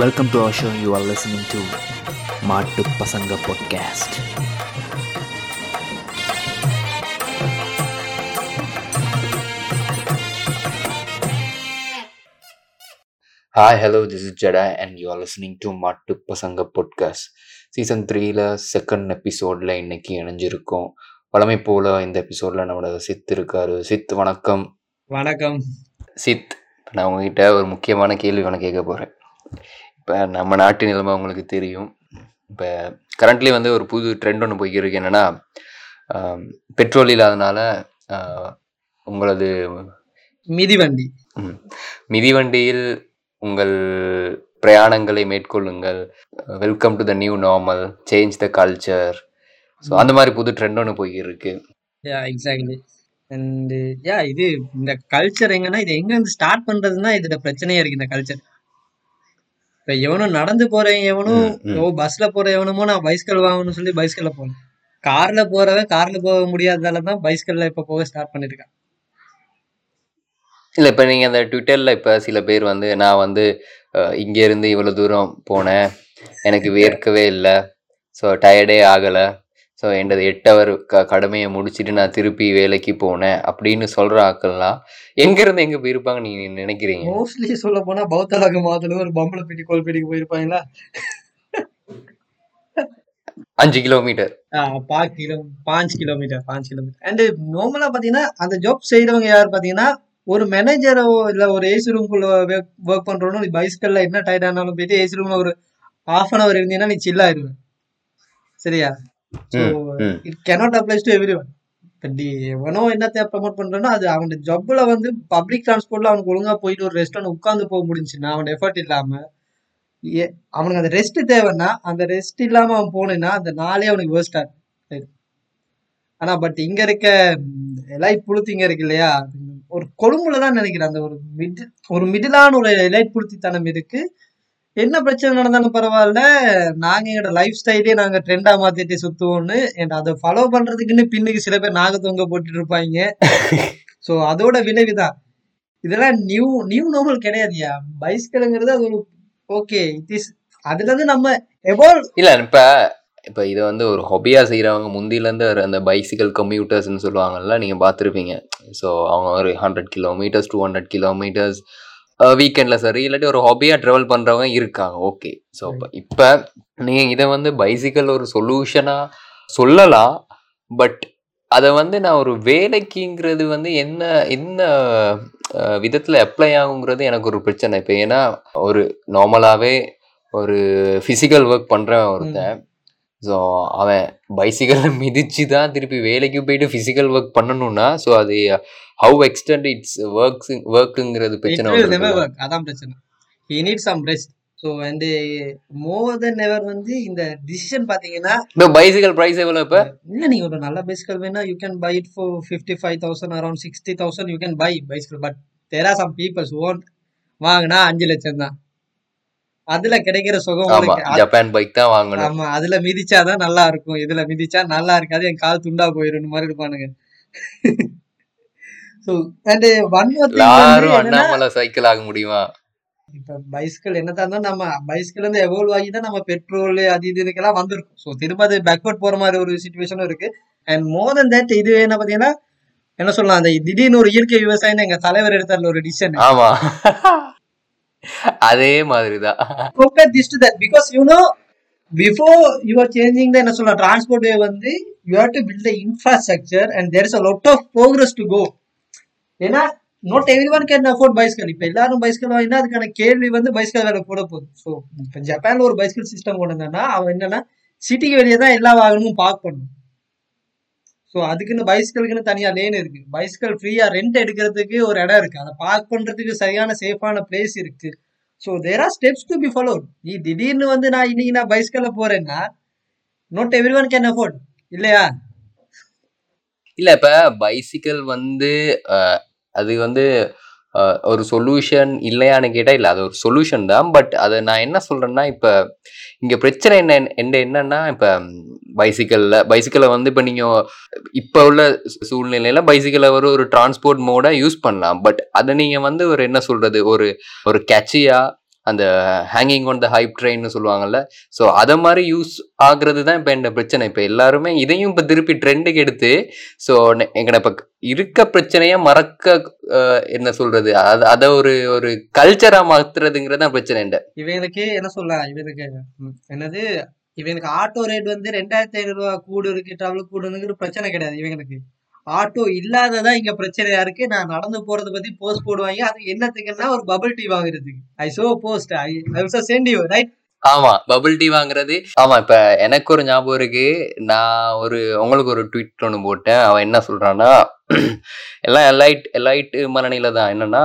Welcome to our show. You are listening to Matu Pasanga Podcast. Hi hello this is Jada and you are listening to Matu Pasanga podcast season த்ரீல second எபிசோடில் இன்னைக்கு இணைஞ்சிருக்கோம். வழமை போல் இந்த எபிசோடில் நம்மளோட சித் இருக்காரு. சித் வணக்கம். வணக்கம். சித் நான் உங்ககிட்ட ஒரு முக்கியமான கேள்வி ஒன்று கேட்க போகிறேன் இப்போ நம்ம நாட்டு நிலைமை உங்களுக்கு தெரியும். இப்போ கரண்ட்லி வந்து ஒரு புது ட்ரெண்ட் ஒன்று போய்க்கிருக்கு. என்னென்னா பெட்ரோல் இல்லாதனால உங்களது மிதிவண்டி. மிதிவண்டியில் உங்கள் பிரயாணங்களை மேற்கொள்ளுங்கள். Welcome to the new normal change the culture so அந்த மாதிரி புது ட்ரெண்ட் ஒன்று போயிருக்கு யா எக்ஸாக்ட்லி அண்ட் யா இது இந்த கல்ச்சர் எங்கன்னா இது எங்க இருந்து ஸ்டார்ட் பண்றதுன்னா இதோட பிரச்சனையே இருக்கு இந்த கல்ச்சர் இப்ப எவனும் நடந்து போறேன் எவனும். ஓ பஸ்ல போற எவனுமோ நான் பைஸ்கல் வாங்கணும்னு சொல்லி பைஸ்கல்ல போனேன். கார்ல போறவன் கார்ல போக முடியாததால தான் பைஸ்கல்ல இப்ப போக ஸ்டார்ட் பண்ணிருக்கான். இல்லை இப்போ நீங்கள் அந்த ட்விட்டரில் இப்போ சில பேர் வந்து நான் வந்து இங்கேருந்து இவ்வளோ தூரம் போனேன். எனக்கு வேர்க்கவே இல்லை. ஸோ டயர்டே ஆகலை. ஸோ என்னது எட்டு ஹவர் க கடமையை முடிச்சுட்டு நான் திருப்பி வேலைக்கு போனேன் அப்படின்னு சொல்கிற ஆக்கள்லாம் எங்கேருந்து எங்கே போயிருப்பாங்க நீங்கள் நினைக்கிறீங்க? மோஸ்ட்லி சொல்ல போனா பௌத்தலாக மாதல ஒரு பம்பளை பெட்டி கோல்பெட்டிக்கு போயிருப்பாங்களா? அஞ்சு கிலோமீட்டர். பா கிலோ பாஞ்சு கிலோமீட்டர் பாஞ்சு கிலோமீட்டர். அண்ட் நார்மலா பாத்தீங்கன்னா அந்த ஜாப் செய்யறவங்க யார் பாத்தீங்கன்னா ஒரு மேனேஜரோ இல்ல ஒரு ஏசி ரூம்குள்ள ஒர்க் பண்றோம்னா நீ பைஸ்கல்ல என்ன டயர்ட் ஆனாலும் போயிட்டு ஏசி ரூம்ல ஒரு ஹாஃப் அன் அவர் இருந்தீங்கன்னா நீ சில் ஆயிருவ. சரியா? So. It cannot applies to every one எவனோ என்னத்தை ப்ரமோட் பண்றோம்னா அது அவன் ஜப்ல வந்து பப்ளிக் டிரான்ஸ்போர்ட்ல அவனுக்கு ஒழுங்கா போயிட்டு ஒரு ரெஸ்டாரண்ட் உட்காந்து போக முடிஞ்சுன்னா அவன் எஃபர்ட் இல்லாம அவனுக்கு அந்த ரெஸ்ட் தேவைன்னா அந்த ரெஸ்ட் இல்லாம அவன் போனேன்னா அந்த நாளே அவனுக்கு வேர்ஸ்டா ஆனா பட் இங்க இருக்க எலைட் புளுத்தி இங்க இருக்கு இல்லையா? ஒரு கொழும்புல தான் நினைக்கிறேன். அந்த ஒரு மிட் ஒரு மிடிலான ஒரு எலைட் புளுத்தித்தனம் இருக்கு. என்ன பிரச்சனை நடந்தாலும் பரவாயில்ல. நாங்க எங்களோட லைஃப் ஸ்டைலே நாங்க ட்ரெண்டா மாத்திட்டு சுத்துவோம்னு and அதை ஃபாலோ பண்றதுக்குன்னு பின்னுக்கு சில பேர் நாக தொங்க போட்டுட்டு இருப்பாங்க. சோ அதோட விளைவுதான். இதெல்லாம் நியூ நியூ நார்மல் கிடையாதுயா? பைஸ்கலுங்கிறது அது ஒரு ஓகே இட் இஸ் அதுல இருந்து நம்ம எவால்வ் இல்ல இப்ப இப்ப இதை வந்து ஒரு ஹொபியா செய்யறவங்க முந்தில இருந்து அந்த பைசிக்கல் கம்யூட்டர்ஸ்னு சொல்லுவாங்கல்ல நீங்க பார்த்துருப்பீங்க. ஸோ அவங்க ஒரு hundred kilometres two hundred kilometres வீக்கெண்ட்ல சரி இல்லாட்டி ஒரு ஹாபியா ட்ராவல் பண்றவங்க இருக்காங்க. ஓகே ஸோ இப்ப நீங்க இதை வந்து பைசிக்கல் ஒரு சொல்யூஷனா சொல்லலாம். பட் அதை வந்து நான் ஒரு வேலைக்குங்கிறது வந்து என்ன என்ன விதத்துல அப்ளை ஆகுங்கிறது எனக்கு ஒரு பிரச்சனை. இப்போ ஏன்னா ஒரு நார்மலாவே ஒரு ஃபிசிக்கல் ஒர்க் பண்றவன் ஒருத்தன். ஸோ அவன் பைசிக்கலில் மிதிச்சு தான் திருப்பி வேலைக்கு போயிட்டு ஃபிசிக்கல் ஒர்க் பண்ணணும்னா ஸோ அது ஹவு எக்ஸ்டெண்ட் இட்ஸ் ஒர்க்ஸ் ஒர்க்குங்கிறது பிரச்சனை அதான் பிரச்சனை. He need some rest so and more then ever வந்து இந்த டிசிஷன் பாத்தீங்கன்னா இப்போ பைசிக்கல் ப்ரைஸ் எவ்வளோ இப்போ? இல்ல நீங்க ஒரு நல்ல பைசிக்கல் வேணா you can buy it for fifty five thousand around sixty thousand you can buy bicycle but there are some peoples own வாங்கினா அஞ்சு லட்சம் தான் அதுல கிடைக்கிற சுகம் ஜப்பான் பைக் தான் வாங்கணும். ஆமா அதுல மிதிச்சாதான் நல்லா இருக்கும். இதுல மிதிச்சா நல்லா இருக்காது. என் கால் துண்டா போயிடும் மாதிரி இருப்பானுங்க அண்ணாமலை சைக்கிள் ஆக முடியுமா? இப்ப பைஸ்கிள் என்னதான் இருந்தாலும் நம்ம பைஸ்கிள் வந்து எவால்வ் ஆகி தான் நம்ம பெட்ரோல் அது இது இதுக்கெல்லாம் வந்திருக்கும். ஸோ திரும்ப அது பேக்வர்ட் போற மாதிரி ஒரு சுச்சுவேஷனும் இருக்கு. அண்ட் மோர் தென் தட் இது என்ன பாத்தீங்கன்னா என்ன சொல்லலாம் அந்த திடீர்னு ஒரு இயற்கை விவசாயம் எங்க தலைவர் எடுத்தார்ல ஒரு டிசிஷன் ஆமா. அதே மாதிரிதான் தான் compare this to that because you know before you are changing என்ன சொல்ல transport வே வந்து you have to build the infrastructure and there is a lot of progress to go ஏன்னா not every one can afford bicycle இப்போ எல்லாரும் பைஸ்கல் வாங்கினா அதுக்கான கேள்வி வந்து பைஸ்கல் வேலை போட போகுது ஸோ இப்போ ஜப்பானில் ஒரு பைஸ்கல் சிஸ்டம் கொண்டு வந்தான்னா அவன் என்னன்னா சிட்டிக்கு வெளியே தான் எல்லா வாகனமும் பார்க் பண்ணும் ஸோ அதுக்குன்னு பைஸ்கலுக்குன்னு தனியாக லேன் இருக்கு. பைசிக்கல் ஃப்ரீயாக ரெண்ட் எடுக்கிறதுக்கு ஒரு இடம் இருக்கு. அதை பார்க் பண்ணுறதுக்கு சரியான சேஃபான பிளேஸ் இருக்கு. So there are steps to be followed நீ திடீர்னு வந்து நான் இன்னைக்கு நான் பைஸ்கல்ல போறேன்னா not every one can afford இல்லையா? இல்லை இப்போ பைசிக்கல் வந்து அது வந்து ஒரு சொல்யூஷன் இல்லையான்னு கேட்டால் இல்லை அது ஒரு சொல்யூஷன் தான். பட் அதை நான் என்ன சொல்கிறேன்னா இப்போ இங்கே பிரச்சனை என்ன என்ன என்னன்னா இப்போ பைசிக்கிளில் பைசிக்கலை வந்து இப்போ நீங்கள் இப்போ உள்ள சூழ்நிலையில் சூழ்நிலையில பைசிக்கலை ஒரு ஒரு டிரான்ஸ்போர்ட் மோடாக யூஸ் பண்ணலாம். பட் அதை நீங்கள் வந்து ஒரு என்ன சொல்கிறது ஒரு ஒரு கேட்சியாக அந்த ஹேங்கிங் ஒன் த ஹைப் ட்ரெயின்னு சொல்லுவாங்கல்ல. ஸோ அதை மாதிரி யூஸ் ஆகுறது தான் இப்போ என்ன பிரச்சனை. இப்போ எல்லாருமே இதையும் இப்போ திருப்பி ட்ரெண்டுக்கு எடுத்து ஸோ எங்கட இப்போ இருக்க பிரச்சனையை மறக்க என்ன சொல்றது? அது அதை ஒரு ஒரு கல்ச்சரா மாத்துறதுங்கிறது தான் பிரச்சனை இல்லை இவங்களுக்கு என்ன சொல்ல இவனுக்கு என்னது? இவங்களுக்கு ஆட்டோ ரேட் வந்து ரெண்டாயிரத்தி ஐநூறு ரூபா கூடு இருக்கு டபுள் கூடுங்கிற பிரச்சனை கிடையாது இவங்களுக்கு ஆட்டோ இல்லாததான் இங்க பிரச்சனையா இருக்கு? நான் நடந்து போறத பத்தி போஸ்ட் போடுவாங்க. அது என்னத்துக்குன்னா ஒரு பபிள் டீ வாங்குறதுக்கு. I so post I sent you right ஆமா பபிள் டீ வாங்குறது. ஆமா இப்ப எனக்கு ஒரு ஞாபகம் இருக்கு. நான் ஒரு உங்களுக்கு ஒரு ட்வீட் ஒன்று போட்டேன். அவன் என்ன சொல்றான்னா எல்லாம் எலைட் எலைட் மனநிலை தான். என்னன்னா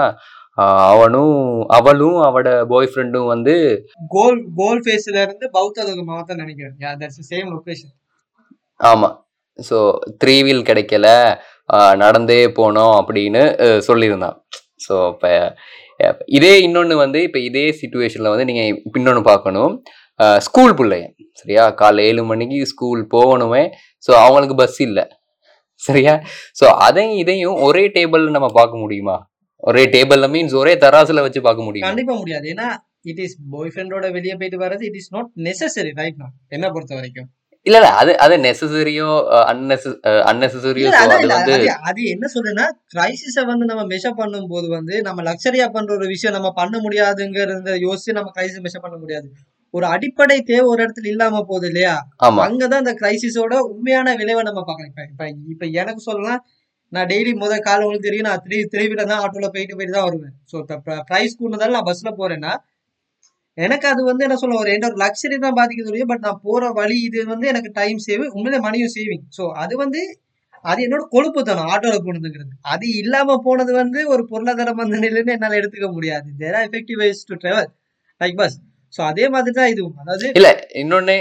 அவனும் அவளும் அவட பாய் ஃப்ரெண்டும் வந்து கோல் கோல் ஃபேஸ்ல இருந்து பௌத்த மாத்த நினைக்கிறேன். சேம் லொகேஷன் ஆமா. ஸோ த்ரீ வீல் கிடைக்கல நடந்தே போனோம் அப்படின்னு சொல்லியிருந்தான். ஸோ இப்போ இதே இன்னொன்று வந்து இப்போ இதே சுச்சுவேஷனில் வந்து நீங்கள் இன்னொன்று பார்க்கணும். ஸ்கூல் பிள்ளைங்க சரியா? காலை ஏழு மணிக்கு ஸ்கூல் போகணுமே ஸோ அவங்களுக்கு பஸ் இல்லை சரியா? ஸோ அதையும் இதையும் ஒரே டேபிளில் நம்ம பார்க்க முடியுமா? ஒரே டேபிளில் மீன்ஸ் ஒரே தராசில் வச்சு பார்க்க முடியும்? கண்டிப்பா முடியாது. ஏன்னா இட் இஸ் பாய் ஃப்ரெண்டோட வெளியே போயிட்டு வர்றது it is not necessary right நான் என்ன பொறுத்த வரைக்கும். இல்ல இல்ல அது அது நெசசரியோ அதான் அது வந்து அது என்ன சொல்றேன்னா கிரைசிஸ வந்து நம்ம மெஷர் பண்ணும்போது வந்து நம்ம லக்ஸரியா பண்ற ஒரு விஷயம் நம்ம பண்ண முடியாதுங்கிறத யோசிச்சு நம்ம கிரைசிஸ் மெஷர் பண்ண முடியாது. ஒரு அடிப்படை தேவை ஒரு இடத்துல இல்லாம போகுது இல்லையா? அங்கதான் இந்த கிரைசிஸோட உண்மையான விளைவை நம்ம பார்க்கலாம் இப்ப இப்ப எனக்கு சொல்லலாம் நான் டெய்லி முதல் காலை உங்களுக்கு தெரியும் நான் த்ரீ த்ரீ தான் ஆட்டோல போயிட்டு போயிட்டு தான் வருவேன். ஸோ ப்ரைஸ் கூடதால நான் பஸ்ல போறேன்னா எனக்கு அது வந்து என்ன சொல்ல ஒரு என்ன லக்ஸரி தான் பாதிக்குது பட் நான் போற வழி இது வந்து எனக்கு டைம் சேவ் உண்மையிலே மணியும் சேவிங் ஸோ அது வந்து அது என்னோட கொழுப்பு தனம் ஆட்டோல போனதுங்கிறது அது இல்லாம போனது வந்து ஒரு பொருளாதார மந்தநிலைன்னு என்னால எடுத்துக்க முடியாது. There are effective ways to travel like bus so அதே மாதிரி தான் இதுவும். அதாவது இல்ல இன்னொன்னு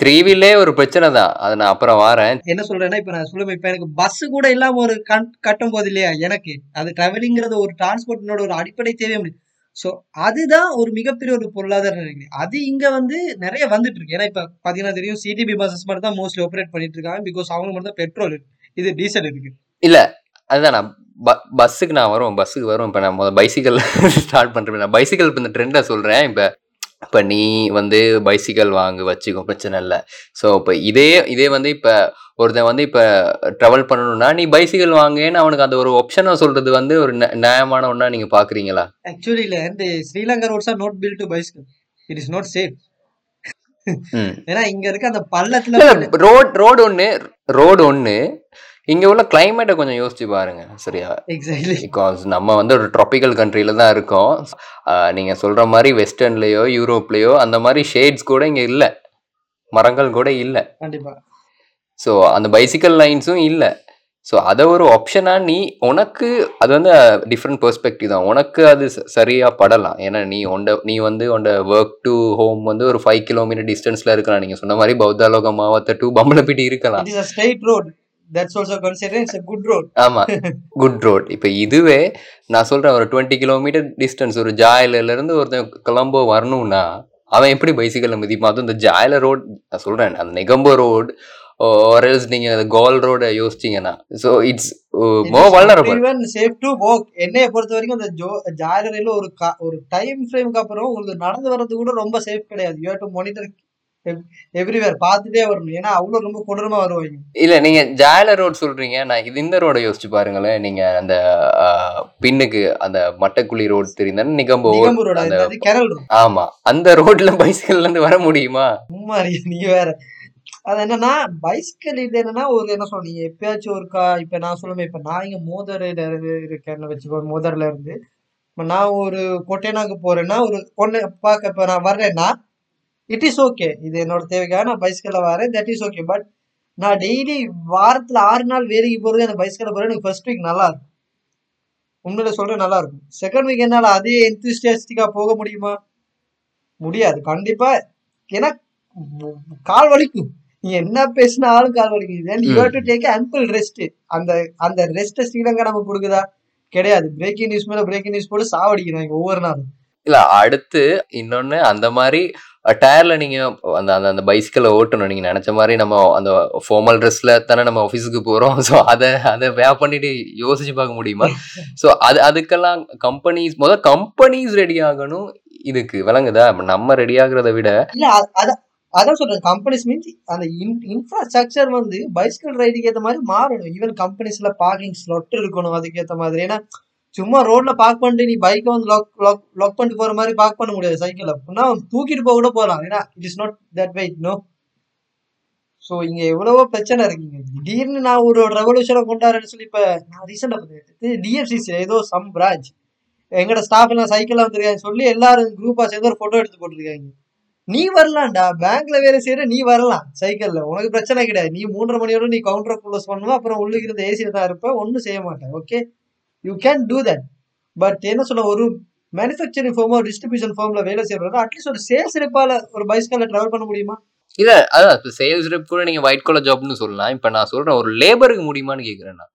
த்ரீ வீலே ஒரு பிரச்சனை தான். அதை நான் அப்புறம் வரேன். என்ன சொல்றேன்னா இப்ப நான் சொல்லுவேன் இப்ப எனக்கு பஸ் கூட இல்லாம ஒரு கண் கட்டும் போது இல்லையா? எனக்கு. அது டிராவலிங்கிறது ஒரு டிரான்ஸ்போர்ட்டினோட ஒரு அடிப்படை தேவை முடியும் ஸோ அதுதான் ஒரு மிகப்பெரிய ஒரு பொருளாதார நெருக்கடி அது இங்கே வந்து நிறைய வந்துட்டு இருக்கு. ஏன்னா இப்போ பார்த்தீங்கன்னா தெரியும் சிடிபி பஸ்ஸஸ் மட்டும் தான் மோஸ்ட்லி ஆப்ரேட் பண்ணிட்டு இருக்காங்க. பிகாஸ் அவங்க மட்டும் தான் பெட்ரோல் இது டீசல் இருக்கு. அதுதான் நான் பஸ்ஸுக்கு நான் வரும் பஸ்ஸுக்கு வரும் இப்போ நான் முதல் பைசிக்கல் ஸ்டார்ட் பண்ணுறேன் நான் பைசிக்கல் இப்போ இந்த ட்ரெண்டை சொல்கிறேன் இப்போ இப்போ நீ வந்து பைசிக்கல் வாங்கு வச்சுக்கோ பிரச்சனை இல்லை. ஸோ இப்போ இதே இதே வந்து இப்போ ஒருத்தன் வந்து இப்போ ட்ராவல் பண்ணணும்னா நீ பைசிக்கல் வாங்கன்னு அவனுக்கு அந்த ஒரு ஆப்ஷனை சொல்கிறது வந்து ஒரு நியாயமான ஒன்றா நீங்கள் பார்க்குறீங்களா ஆக்சுவலி இல்ல இந்த Sri Lanka roads are not built to bicycle it is not safe ஏன்னா இங்க இருக்க அந்த பள்ளத்துல ரோட் ரோடு ஒன்று ரோடு ஒன்று இங்கே உள்ள கிளைமேட்டை கொஞ்சம் யோசிச்சு பாருங்க சரியா? எக்ஸாக்ட்லி பிகாஸ் நம்ம வந்து ஒரு ட்ராபிக்கல் கண்ட்ரியில தான் இருக்கோம். ஆஹ் நீங்க சொல்ற மாதிரி வெஸ்டர்ன்லயோ யூரோப்லயோ அந்த மாதிரி ஷேட்ஸ் கூட இங்க இல்ல. மரங்கள் கூட இல்ல. கண்டிப்பா. ஸோ அந்த பைசிக்கல் லைன்ஸும் இல்ல. ஸோ அதை ஒரு ஆப்ஷனா நீ உனக்கு அது வந்து டிஃப்ரெண்ட் பெர்ஸ்பெக்டிவ் தான். உனக்கு அது ச- சரியா படலாம். ஏன்னா நீ உண்ட நீ வந்து உண்ட ஒர்க் டு ஹோம் வந்து ஒரு ஃபைவ் கிலோமீட்டர் டிஸ்டன்ஸ்ல இருக்கலாம். நீங்க சொன்ன மாதிரி பௌத்தாலோக மாவட்ட டு பம்பலப்பிட்டி இருக்கலாம். That's also consider it's a good road ஆமா. குட் ரோட் இப்போ இதுவே நான் சொல்றேன் ஒரு டுவெண்ட்டி கிலோமீட்டர் டிஸ்டன்ஸ் ஒரு ஜாயில இருந்து ஒருத்தன் கொலம்போ வரணும்னா அவன் எப்படி பைசிக்கல்ல மிதிப்பான்? அதுவும் இந்த ஜாயில ரோட் நான் சொல்றேன் அந்த நெகம்போ ரோட் ஆர்எல்ஸ் நீங்க அந்த கோல் ரோட யோசிச்சீங்கன்னா so it's more vulnerable even safe to walk என்னைய பொறுத்த வரைக்கும் அந்த ஜோ ஜாலரியில ஒரு ஒரு டைம் ஃப்ரேம்க்கு அப்புறம் உங்களுக்கு நடந்து வர்றது கூட ரொம்ப சேஃப் கிடையாது. யூ டு மானிட்டர் எவ்ரிவேர் பார்த்துட்டே வரணும். ஏன்னா அவ்வளவு ரொம்ப கொடூரமா வருவாங்க. இல்ல நீங்க ஜாயில ரோட் சொல்றீங்க. நான் இது இந்த ரோட யோசிச்சு பாருங்களேன். நீங்க அந்த பின்னுக்கு அந்த மட்டக்குழி ரோடு தெரியுதானே நிகம்போ ரோட் ஆமா. அந்த ரோட்ல பைசிக்கல்ல இருந்து வர முடியுமா? சும்மா நீங்க வேற. அது என்னன்னா பைஸ்கல் இது என்னன்னா ஒரு என்ன சொல்றீங்க எப்பயாச்சும் ஒருக்கா இப்ப நான் சொல்லுவேன் இப்ப நான் இங்க இருந்து இருக்கேன்னு வச்சுக்கோ மோதர்ல இருந்து இப்ப நான் ஒரு கொட்டைனாக்கு போறேன்னா ஒரு ஒண்ணு பார்க்க இப்ப நான் வர்றேன்னா இட் இஸ் ஓகே இது என்னோட தேவைக்காக நான் பைஸ்கல்ல வரேன் தட் இஸ் ஓகே பட் நான் டெய்லி வாரத்துல ஆறு நாள் வேலைக்கு போறது அந்த பைஸ்கல்ல போறேன். எனக்கு ஃபர்ஸ்ட் வீக் நல்லா இருக்கும். உண்மையில சொல்றேன் நல்லா இருக்கும். செகண்ட் வீக் என்னால அதே எந்தூசியாஸ்டிக்கா போக முடியுமா? முடியாது. கண்டிப்பா ஏன்னா கால் வலிக்கும். நீ என்ன பேசினாலும் கால் வலிக்கும். Then you. Have to take ample rest அந்த அந்த ரெஸ்ட் ஸ்ரீலங்கா நமக்கு கொடுக்குதா? கிடையாது. பிரேக்கிங் நியூஸ் மேல பிரேக்கிங் நியூஸ் போட்டு சாவடிக்கிறாங்க ஒவ்வொரு நாளும். இல்ல அடுத்து இன்னொன்னு அந்த மாதிரி டயர்ல நீங்க அந்த அந்த அந்த பைசிக்கலை ஓட்டணும். நீங்க நினைச்ச மாதிரி நம்ம அந்த ஃபார்மல் ட்ரெஸ்ல தானே நம்ம ஆஃபீஸுக்கு போறோம். ஸோ அதை அதை வே பண்ணிட்டு யோசிச்சு பார்க்க முடியுமா? ஸோ அது அதுக்கெல்லாம் கம்பெனிஸ் முதல் கம்பெனிஸ் ரெடி ஆகணும். இதுக்கு விளங்குதா? நம்ம ரெடி ஆகுறத விட அதான் சொல்றேன். கம்பெனிஸ் மீன்ஸ் அந்த இன்ஃப்ராஸ்ட்ரக்சர் வந்து பைசிக்கல் ரைடுக்கு ஏத்த மாதிரி மாறணும். ஈவன் கம்பெனிஸ்ல பார்க்கிங் ஸ்லாட் இருக்கணும். அதுக்கு ஏத்த மாதிரி. ஏன்னா சும்மா ரோட்ல பார்க் பண்ணிட்டு நீ பைக்கை வந்து லாக் லாக் லாக் பண்ணிட்டு போற மாதிரி பார்க் பண்ண முடியாது சைக்கிள் அப்படின்னா தூக்கிட்டு போக கூட போகலாம் ஏன்னா it is not that weight no so இங்க எவ்வளவோ பிரச்சனை இருக்குங்க திடீர்னு நான் ஒரு ரெவல்யூஷனை கொண்டாடுறேன்னு சொல்லி இப்போ நான் ரீசெண்டாக பார்த்தேன் டிஎஃப்சிசி ஏதோ சம் பிரான்ச் எங்கட ஸ்டாஃப் எல்லாம் சைக்கிள் வந்துருக்காங்க சொல்லி எல்லாரும் குரூப்பா சேர்ந்து ஒரு போட்டோ எடுத்து போட்டிருக்காங்க. நீ வரலாம்டா. பேங்க்ல வேலை செய்யற நீ வரலாம் சைக்கிள்ல உனக்கு பிரச்சனை கிடையாது. நீ மூன்றரை மணியோட நீ கவுண்டரை க்ளோஸ் பண்ணுவ அப்புறம் உள்ளுக்கு இருந்த ஏசியில தான் இருப்ப. ஒன்றும் செய்ய மாட்டேன். Okay you can do that but என்ன சொல்ல ஒரு மேனுஃபேக்சரிங் ஃபார்மோ டிஸ்ட்ரிபியூஷன் ஃபார்ம்ல வேலை செய்யறோம் அட்லீஸ்ட் ஒரு சேல்ஸ் ரெப்பால ஒரு பைஸ்கால டிராவல் பண்ண முடியுமா? இல்ல அதான் இப்போ சேல்ஸ் ரெப் கூட நீங்க ஒயிட் கலர் ஜாப்னு சொல்லலாம். இப்ப நான் சொல்றேன் ஒரு லேபருக்கு முடியுமான்னு கேக்குறேன் நான்.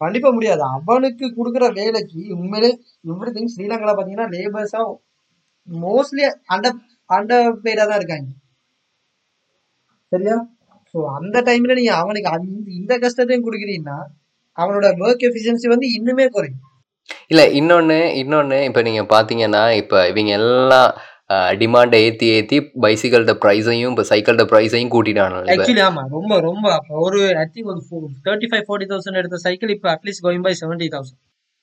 கண்டிப்பா முடியாது. அவனுக்கு கொடுக்குற வேலைக்கு உண்மையிலே எவ்ரி திங் ஸ்ரீலங்கால பாத்தீங்கன்னா லேபர்ஸா மோஸ்ட்லி அண்டர் அண்டர் பெய்டா தான் இருக்காங்க. சரியா? ஸோ அந்த டைம்ல நீங்க அவனுக்கு இந்த கஷ்டத்தையும் கொடுக்குறீங்கன்னா அவனோட ஒர்க் எஃபிஷியன்சி வந்து இன்னுமே குறையும். இல்ல இன்னொன்னு இன்னொன்னு இப்ப நீங்க பாத்தீங்கன்னா இப்ப இவங்க எல்லாம் டிமாண்டை ஏத்தி ஏத்தி பைசிக்கல்ட ப்ரைஸையும் இப்ப சைக்கிள்ட ப்ரைஸையும் கூட்டிட்டாங்க ஆக்சுவலி ஆமா ரொம்ப ரொம்ப ஒரு ஐ திங்க் ஒரு தேர்ட்டி ஃபைவ் ஃபோர்ட்டி தௌசண்ட் எடுத்த சைக்கிள் இப்போ at least going by seventy thousand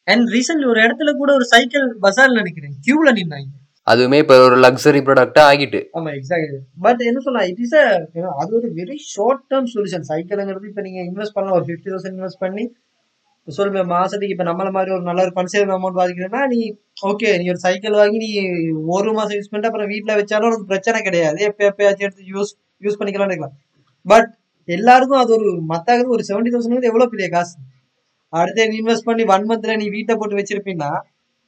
and recently ஒரு இடத்துல கூட ஒரு சைக்கிள் பஜார்ல நினைக்கிறேன் கியூல நின்னாங்க. அதுவுமே இப்ப ஒரு லக்ஸரி ப்ராடக்டா ஆகிட்டு. ஆமா எக்ஸாக்ட்லி பட் என்ன சொல்லலாம் இட் இஸ் அது ஒரு வெரி ஷார்ட் டேர்ம் சொல்யூஷன் சைக்கிள்ங்கிறது இப்போ நீங்க இன்வெஸ்ட் பண்ணலாம் ஒரு ஃபிஃப்டி தௌசண்ட் இன்வெஸ்ட் பண்ணி சொல்லுங்க மாசத்துக்கு இப்போ நம்மள மாதிரி ஒரு நல்ல ஒரு கன்சேவ் அமௌண்ட் வாங்கிக்கிறேன்னா நீ ஓகே நீ ஒரு சைக்கிள் வாங்கி நீ ஒரு மாசம் யூஸ் பண்ணிட்டு அப்புறம் வீட்டில் வச்சாலும் உனக்கு பிரச்சனை கிடையாது. எப்போ எப்பயாச்சும் எடுத்து யூஸ் யூஸ் பண்ணிக்கலாம்னு இருக்கலாம். பட் எல்லாருக்கும் அது ஒரு மத்தாகிறது ஒரு செவன்டி தௌசண்ட் எவ்வளோ பெரிய காசு? அடுத்து நீ இன்வெஸ்ட் பண்ணி ஒன் மந்த்ல நீ வீட்டை போட்டு வச்சிருப்பீங்கன்னா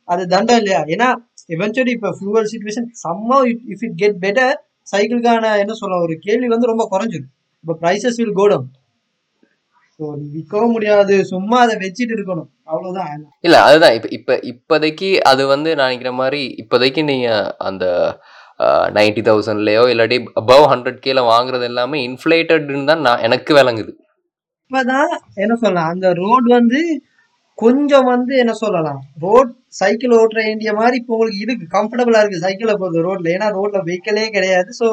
அது தண்டம் இல்லையா? ஏன்னா எவென்ச்சுவலி இப்போ ஃபியூவல் சுச்சுவேஷன் சம்மா இஃப் இட் கெட் பெட்டர் சைக்கிளுக்கான என்ன சொல்ல ஒரு கேள்வி வந்து ரொம்ப குறைஞ்சிரும். இப்போ ப்ரைசஸ் வில் கோடம் ஸோ விற்கவும் முடியாது சும்மா அதை வச்சுட்டு இருக்கணும். அவ்வளோதான் இல்ல அதுதான். இப்ப இப்ப இப்போதைக்கு அது வந்து நான் நினைக்கிற மாதிரி இப்போதைக்கு நீங்க அந்த நைன்டி தௌசண்ட்லயோ இல்லாட்டி அபவ் ஹண்ட்ரட் கேல வாங்குறது எல்லாமே இன்ஃபிளேட்டட்னு தான் நான் எனக்கு விளங்குது. இப்பதான் என்ன சொல்லலாம் அந்த ரோட் வந்து கொஞ்சம் வந்து என்ன சொல்லலாம் ரோட் சைக்கிள் ஓட்டுற வேண்டிய மாதிரி இப்போ உங்களுக்கு இதுக்கு கம்ஃபர்டபுளாக இருக்குது சைக்கிளை போகிறது ரோட்டில் ஏன்னா ரோட்டில் வெஹிக்கிளே கிடையாது. ஸோ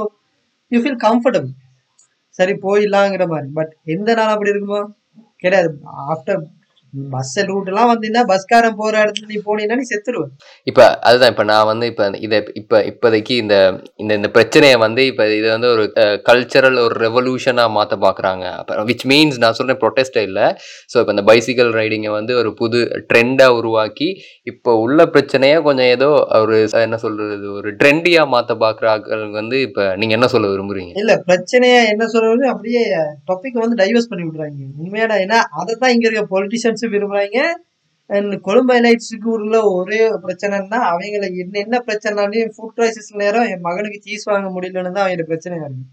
யூ ஃபீல் கம்ஃபர்டபுள் சரி போயிடலாங்கிற மாதிரி. பட் எந்த நாள் அப்படி இருக்குமா? கிடையாது. ஆஃப்டர் பஸ் ரூட் வந்தீங்கன்னா பஸ்காரன் போற இடத்துல நீ போனீங்கன்னா நீ செத்துருவ. இப்ப அதுதான். இப்ப நான் வந்து இப்ப இதை இப்ப இப்போதைக்கு இந்த இந்த இந்த பிரச்சனையை வந்து இப்ப இது வந்து ஒரு கல்ச்சரல் ஒரு ரெவல்யூஷனா மாத்த பாக்குறாங்க. விச் மீன்ஸ் நான் சொல்றேன் ப்ரொட்டஸ்ட் இல்ல. ஸோ இப்ப இந்த பைசிக்கல் ரைடிங்கை வந்து ஒரு புது ட்ரெண்டா உருவாக்கி இப்போ உள்ள பிரச்சனையை கொஞ்சம் ஏதோ ஒரு என்ன சொல்றது ஒரு ட்ரெண்டியா மாத்த பாக்குற ஆட்களுக்கு வந்து இப்ப நீங்க என்ன சொல்ல விரும்புறீங்க? இல்ல பிரச்சனையா என்ன சொல்றது அப்படியே டாபிக் வந்து டைவர்ஸ் பண்ணி விடுறாங்க உண்மையான ஏன்னா அதை தான் இங்க இருக்க பொலிட்டிஷியன்ஸ் விரும்புறாங்க. அண்ட் கொழும்பு ஹைலைட்ஸுக்கு உள்ள ஒரே பிரச்சனைன்னா அவங்கள என்ன என்ன பிரச்சனைனாலையும் ஃபுட் கிரைசிஸ் நேரம் என் மகனுக்கு சீஸ் வாங்க முடியலன்னு தான் அவங்க பிரச்சனை இருக்கு.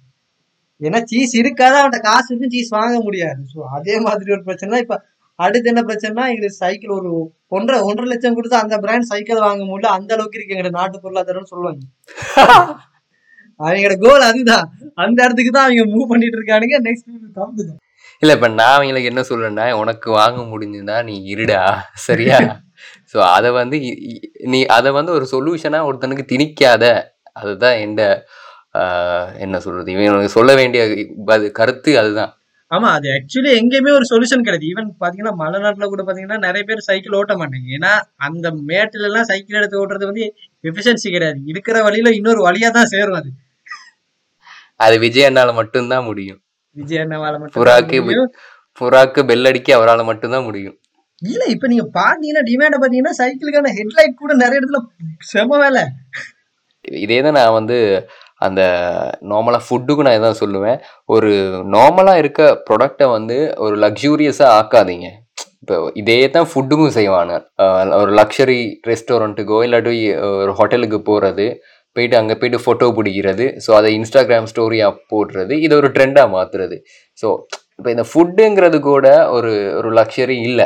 ஏன்னா சீஸ் இருக்காது அவன்கிட்ட காசு இருக்கும் சீஸ் வாங்க முடியாது. ஸோ அதே மாதிரி ஒரு பிரச்சனை இப்போ அடுத்து என்ன பிரச்சனைனா எங்களுக்கு சைக்கிள் ஒரு ஒன்றரை ஒன்றரை லட்சம் கொடுத்து அந்த பிராண்ட் சைக்கிள் வாங்க முடியல அந்த அளவுக்கு இருக்கு எங்க நாட்டு பொருளாதாரம்னு சொல்லுவாங்க. அவங்களோட கோல் அதுதான். அந்த இடத்துக்கு தான் அவங்க மூவ் பண்ணிட்டு இருக்கானுங்க. நெக்ஸ்ட் கம்பு இல்ல இப்ப நான் அவங்களுக்கு என்ன சொல்றேன்னா உனக்கு வாங்க முடிஞ்சுன்னா நீ இருடா சரியா? ஸோ அதை வந்து நீ அதை வந்து ஒரு சொல்யூஷனா ஒருத்தனுக்கு திணிக்காத. அதுதான் எந்த ஆஹ், என்ன சொல்றது? இவன் சொல்ல வேண்டிய கருத்து அதுதான். ஆமா அது ஆக்சுவலி எங்கேயுமே ஒரு சொல்யூஷன் கிடையாது. ஈவன் பாத்தீங்கன்னா மலைநாட்டுல கூட பாத்தீங்கன்னா நிறைய பேர் சைக்கிள் ஓட்ட மாட்டாங்க. ஏன்னா அந்த மேட்டுல எல்லாம் சைக்கிள் எடுத்து ஓட்டுறது வந்து எஃபிஷியன்சி கிடையாது. இருக்கிற வழியில இன்னொரு வழியா தான் சேரும் அது. அது விஜய் அண்ணால மட்டும்தான் முடியும். விஜய் அண்ணாவால மட்டும் புறாக்கு புறாக்கு பெல் அடிக்க அவரால் மட்டும்தான் முடியும். இல்ல இப்ப நீங்க பாத்தீங்கன்னா டிமாண்ட பாத்தீங்கன்னா சைக்கிளுக்கான ஹெட்லைட் கூட நிறைய இடத்துல செம வேலை. இதே தான் நான் வந்து அந்த நார்மலாக ஃபுட்டுக்கு நான் இதான் சொல்லுவேன். ஒரு நார்மலாக இருக்க ப்ராடக்டை வந்து ஒரு லக்ஸூரியஸாக ஆக்காதீங்க. இப்போ இதே தான் ஃபுட்டுக்கும் செய்வாங்க ஒரு லக்ஸரி ரெஸ்டாரண்ட்டுக்கோ இல்லாட்டி ஒரு ஹோட்டலுக்கு போகிறது போயிட்டு அங்கே போயிட்டு ஃபோட்டோ பிடிக்கிறது ஸோ அதை இன்ஸ்டாகிராம் ஸ்டோரியாக போடுறது இதை ஒரு ட்ரெண்டாக மாற்றுறது ஸோ இப்போ இந்த ஃபுட்டுங்கிறது கூட ஒரு ஒரு லக்ஷரி இல்லை.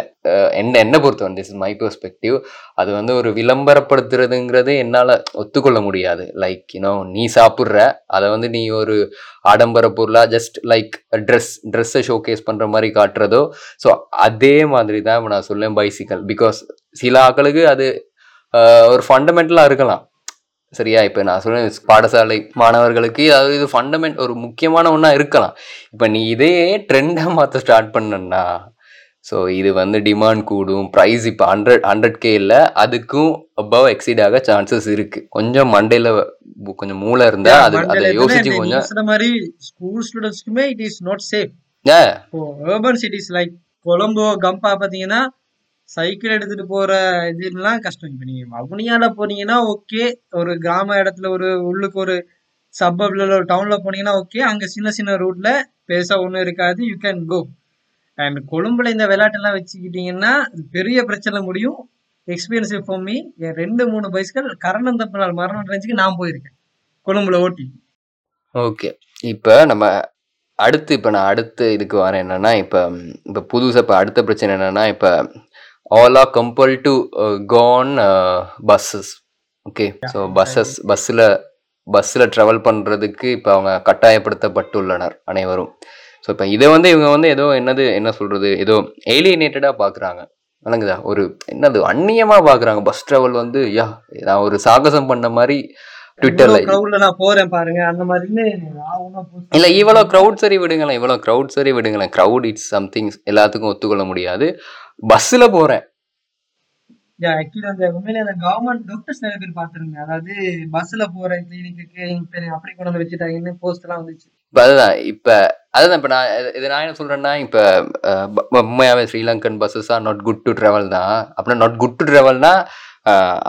என்ன என்னை பொறுத்தவரை திஸ் இஸ் மை பெர்ஸ்பெக்டிவ் அது வந்து ஒரு விளம்பரப்படுத்துறதுங்கிறது என்னால் ஒத்துக்கொள்ள முடியாது. லைக் யூனோ நீ சாப்பிட்ற அதை வந்து நீ ஒரு ஆடம்பர பொருளாக ஜஸ்ட் லைக் ட்ரெஸ் ட்ரெஸ்ஸை ஷோகேஸ் பண்ணுற மாதிரி காட்டுறதோ ஸோ அதே மாதிரி தான் இப்போ நான் சொல்லேன் பைசிக்கல் பிகாஸ் சில ஆக்களுக்கு அது ஒரு ஃபண்டமெண்டலாக இருக்கலாம். சரியா? இப்போ நான் சொல்றேன் பாடசாலை மாணவர்களுக்கு அதாவது இது ஃபண்டமெண்ட் ஒரு முக்கியமான ஒன்றா இருக்கலாம். இப்போ நீ இதையே ட்ரெண்டாக மாற்ற ஸ்டார்ட் பண்ணனா ஸோ இது வந்து டிமாண்ட் கூடும் ப்ரைஸ் இப்போ ஹண்ட்ரட் ஹண்ட்ரட் கே இல்லை அதுக்கும் அபவ் எக்ஸீட் ஆக சான்சஸ் இருக்கு. கொஞ்சம் மண்டையில் கொஞ்சம் மூளை இருந்தா அது அதை யோசிச்சு கொஞ்சம் சொன்ன மாதிரி ஸ்கூல் ஸ்டூடெண்ட்ஸ்க்குமே இட் இஸ் நாட் சேஃப் ஏ இப்போ சிட்டிஸ் லைக் கொலம்போ கம்பா பாத்தீங்கன்னா சைக்கிள் எடுத்துட்டு போற இதுலாம் கஷ்டம். இப்போ நீங்க வவுனியால போனீங்கன்னா ஓகே ஒரு கிராம இடத்துல ஒரு உள்ளுக்கு ஒரு சப்பப்ல ஒரு டவுன்ல போனீங்கன்னா ஓகே அங்க சின்ன சின்ன ரூட்ல பெருசா ஒண்ணும் இருக்காது. யூ கேன் கோ அண்ட் கொழும்புல இந்த விளையாட்டெல்லாம் வச்சுக்கிட்டீங்கன்னா பெரிய பிரச்சனை முடியும். எக்ஸ்பீரியன்ஸ் ஃபார் மீ என் ரெண்டு மூணு பைஸ்கள் கரணம் தப்பு நாள் மரணம் அடைஞ்சுக்கு நான் போயிருக்கேன். கொழும்புல ஓட்டி. ஓகே இப்போ நம்ம அடுத்து இப்போ நான் அடுத்து இதுக்கு வரேன் என்னன்னா இப்போ இப்போ புதுசாக இப்போ அடுத்த பிரச்சனை என்னன்னா இப்போ all are compel to go buses okay so buses பஸ்ஸில் பஸ்ஸில் ட்ராவல் பண்ணுறதுக்கு இப்போ அவங்க கட்டாயப்படுத்தப்பட்டுள்ளனர் அனைவரும். ஸோ இப்போ இதை வந்து இவங்க வந்து ஏதோ என்னது என்ன சொல்கிறது ஏதோ ஏலியனேட்டடாக பார்க்குறாங்க வழங்குதா ஒரு என்னது அந்நியமாக பார்க்குறாங்க பஸ் ட்ராவல் வந்து யா நான் ஒரு சாகசம் பண்ண மாதிரி ட்விட்டரில் நான் போறேன் பாருங்க. அந்த மாதிரின்னு post இல்ல இவ்வளோ க்ரௌட் சரி விடுங்களேன். இவ்வளோ க்ரௌட் சரி விடுங்களேன். க்ரௌட் இட்ஸ் சம்திங் எல்லாத்துக்கும் ஒத்துக்கொள்ள முடியாது. பஸ்ஸில் போகிறேன் யா ஆக்சுவலி அந்த உண்மையிலே அந்த கவர்மெண்ட் டாக்டர்ஸ் நிறைய பேர் பார்த்துருங்க. அதாவது பஸ்ல போற கிளினிக்கு அப்படி கொண்டு வந்து வச்சுட்டாங்கன்னு போஸ்ட் எல்லாம் வந்துச்சு. இப்போ அதுதான் இப்போ அதுதான் இப்போ நான் இது- இது நான் என்ன சொல்கிறேன்னா இப்போ உண்மையாகவே Sri Lankan buses are not good to travel தான். அப்படின்னா நாட் குட் டு ட்ராவல்னா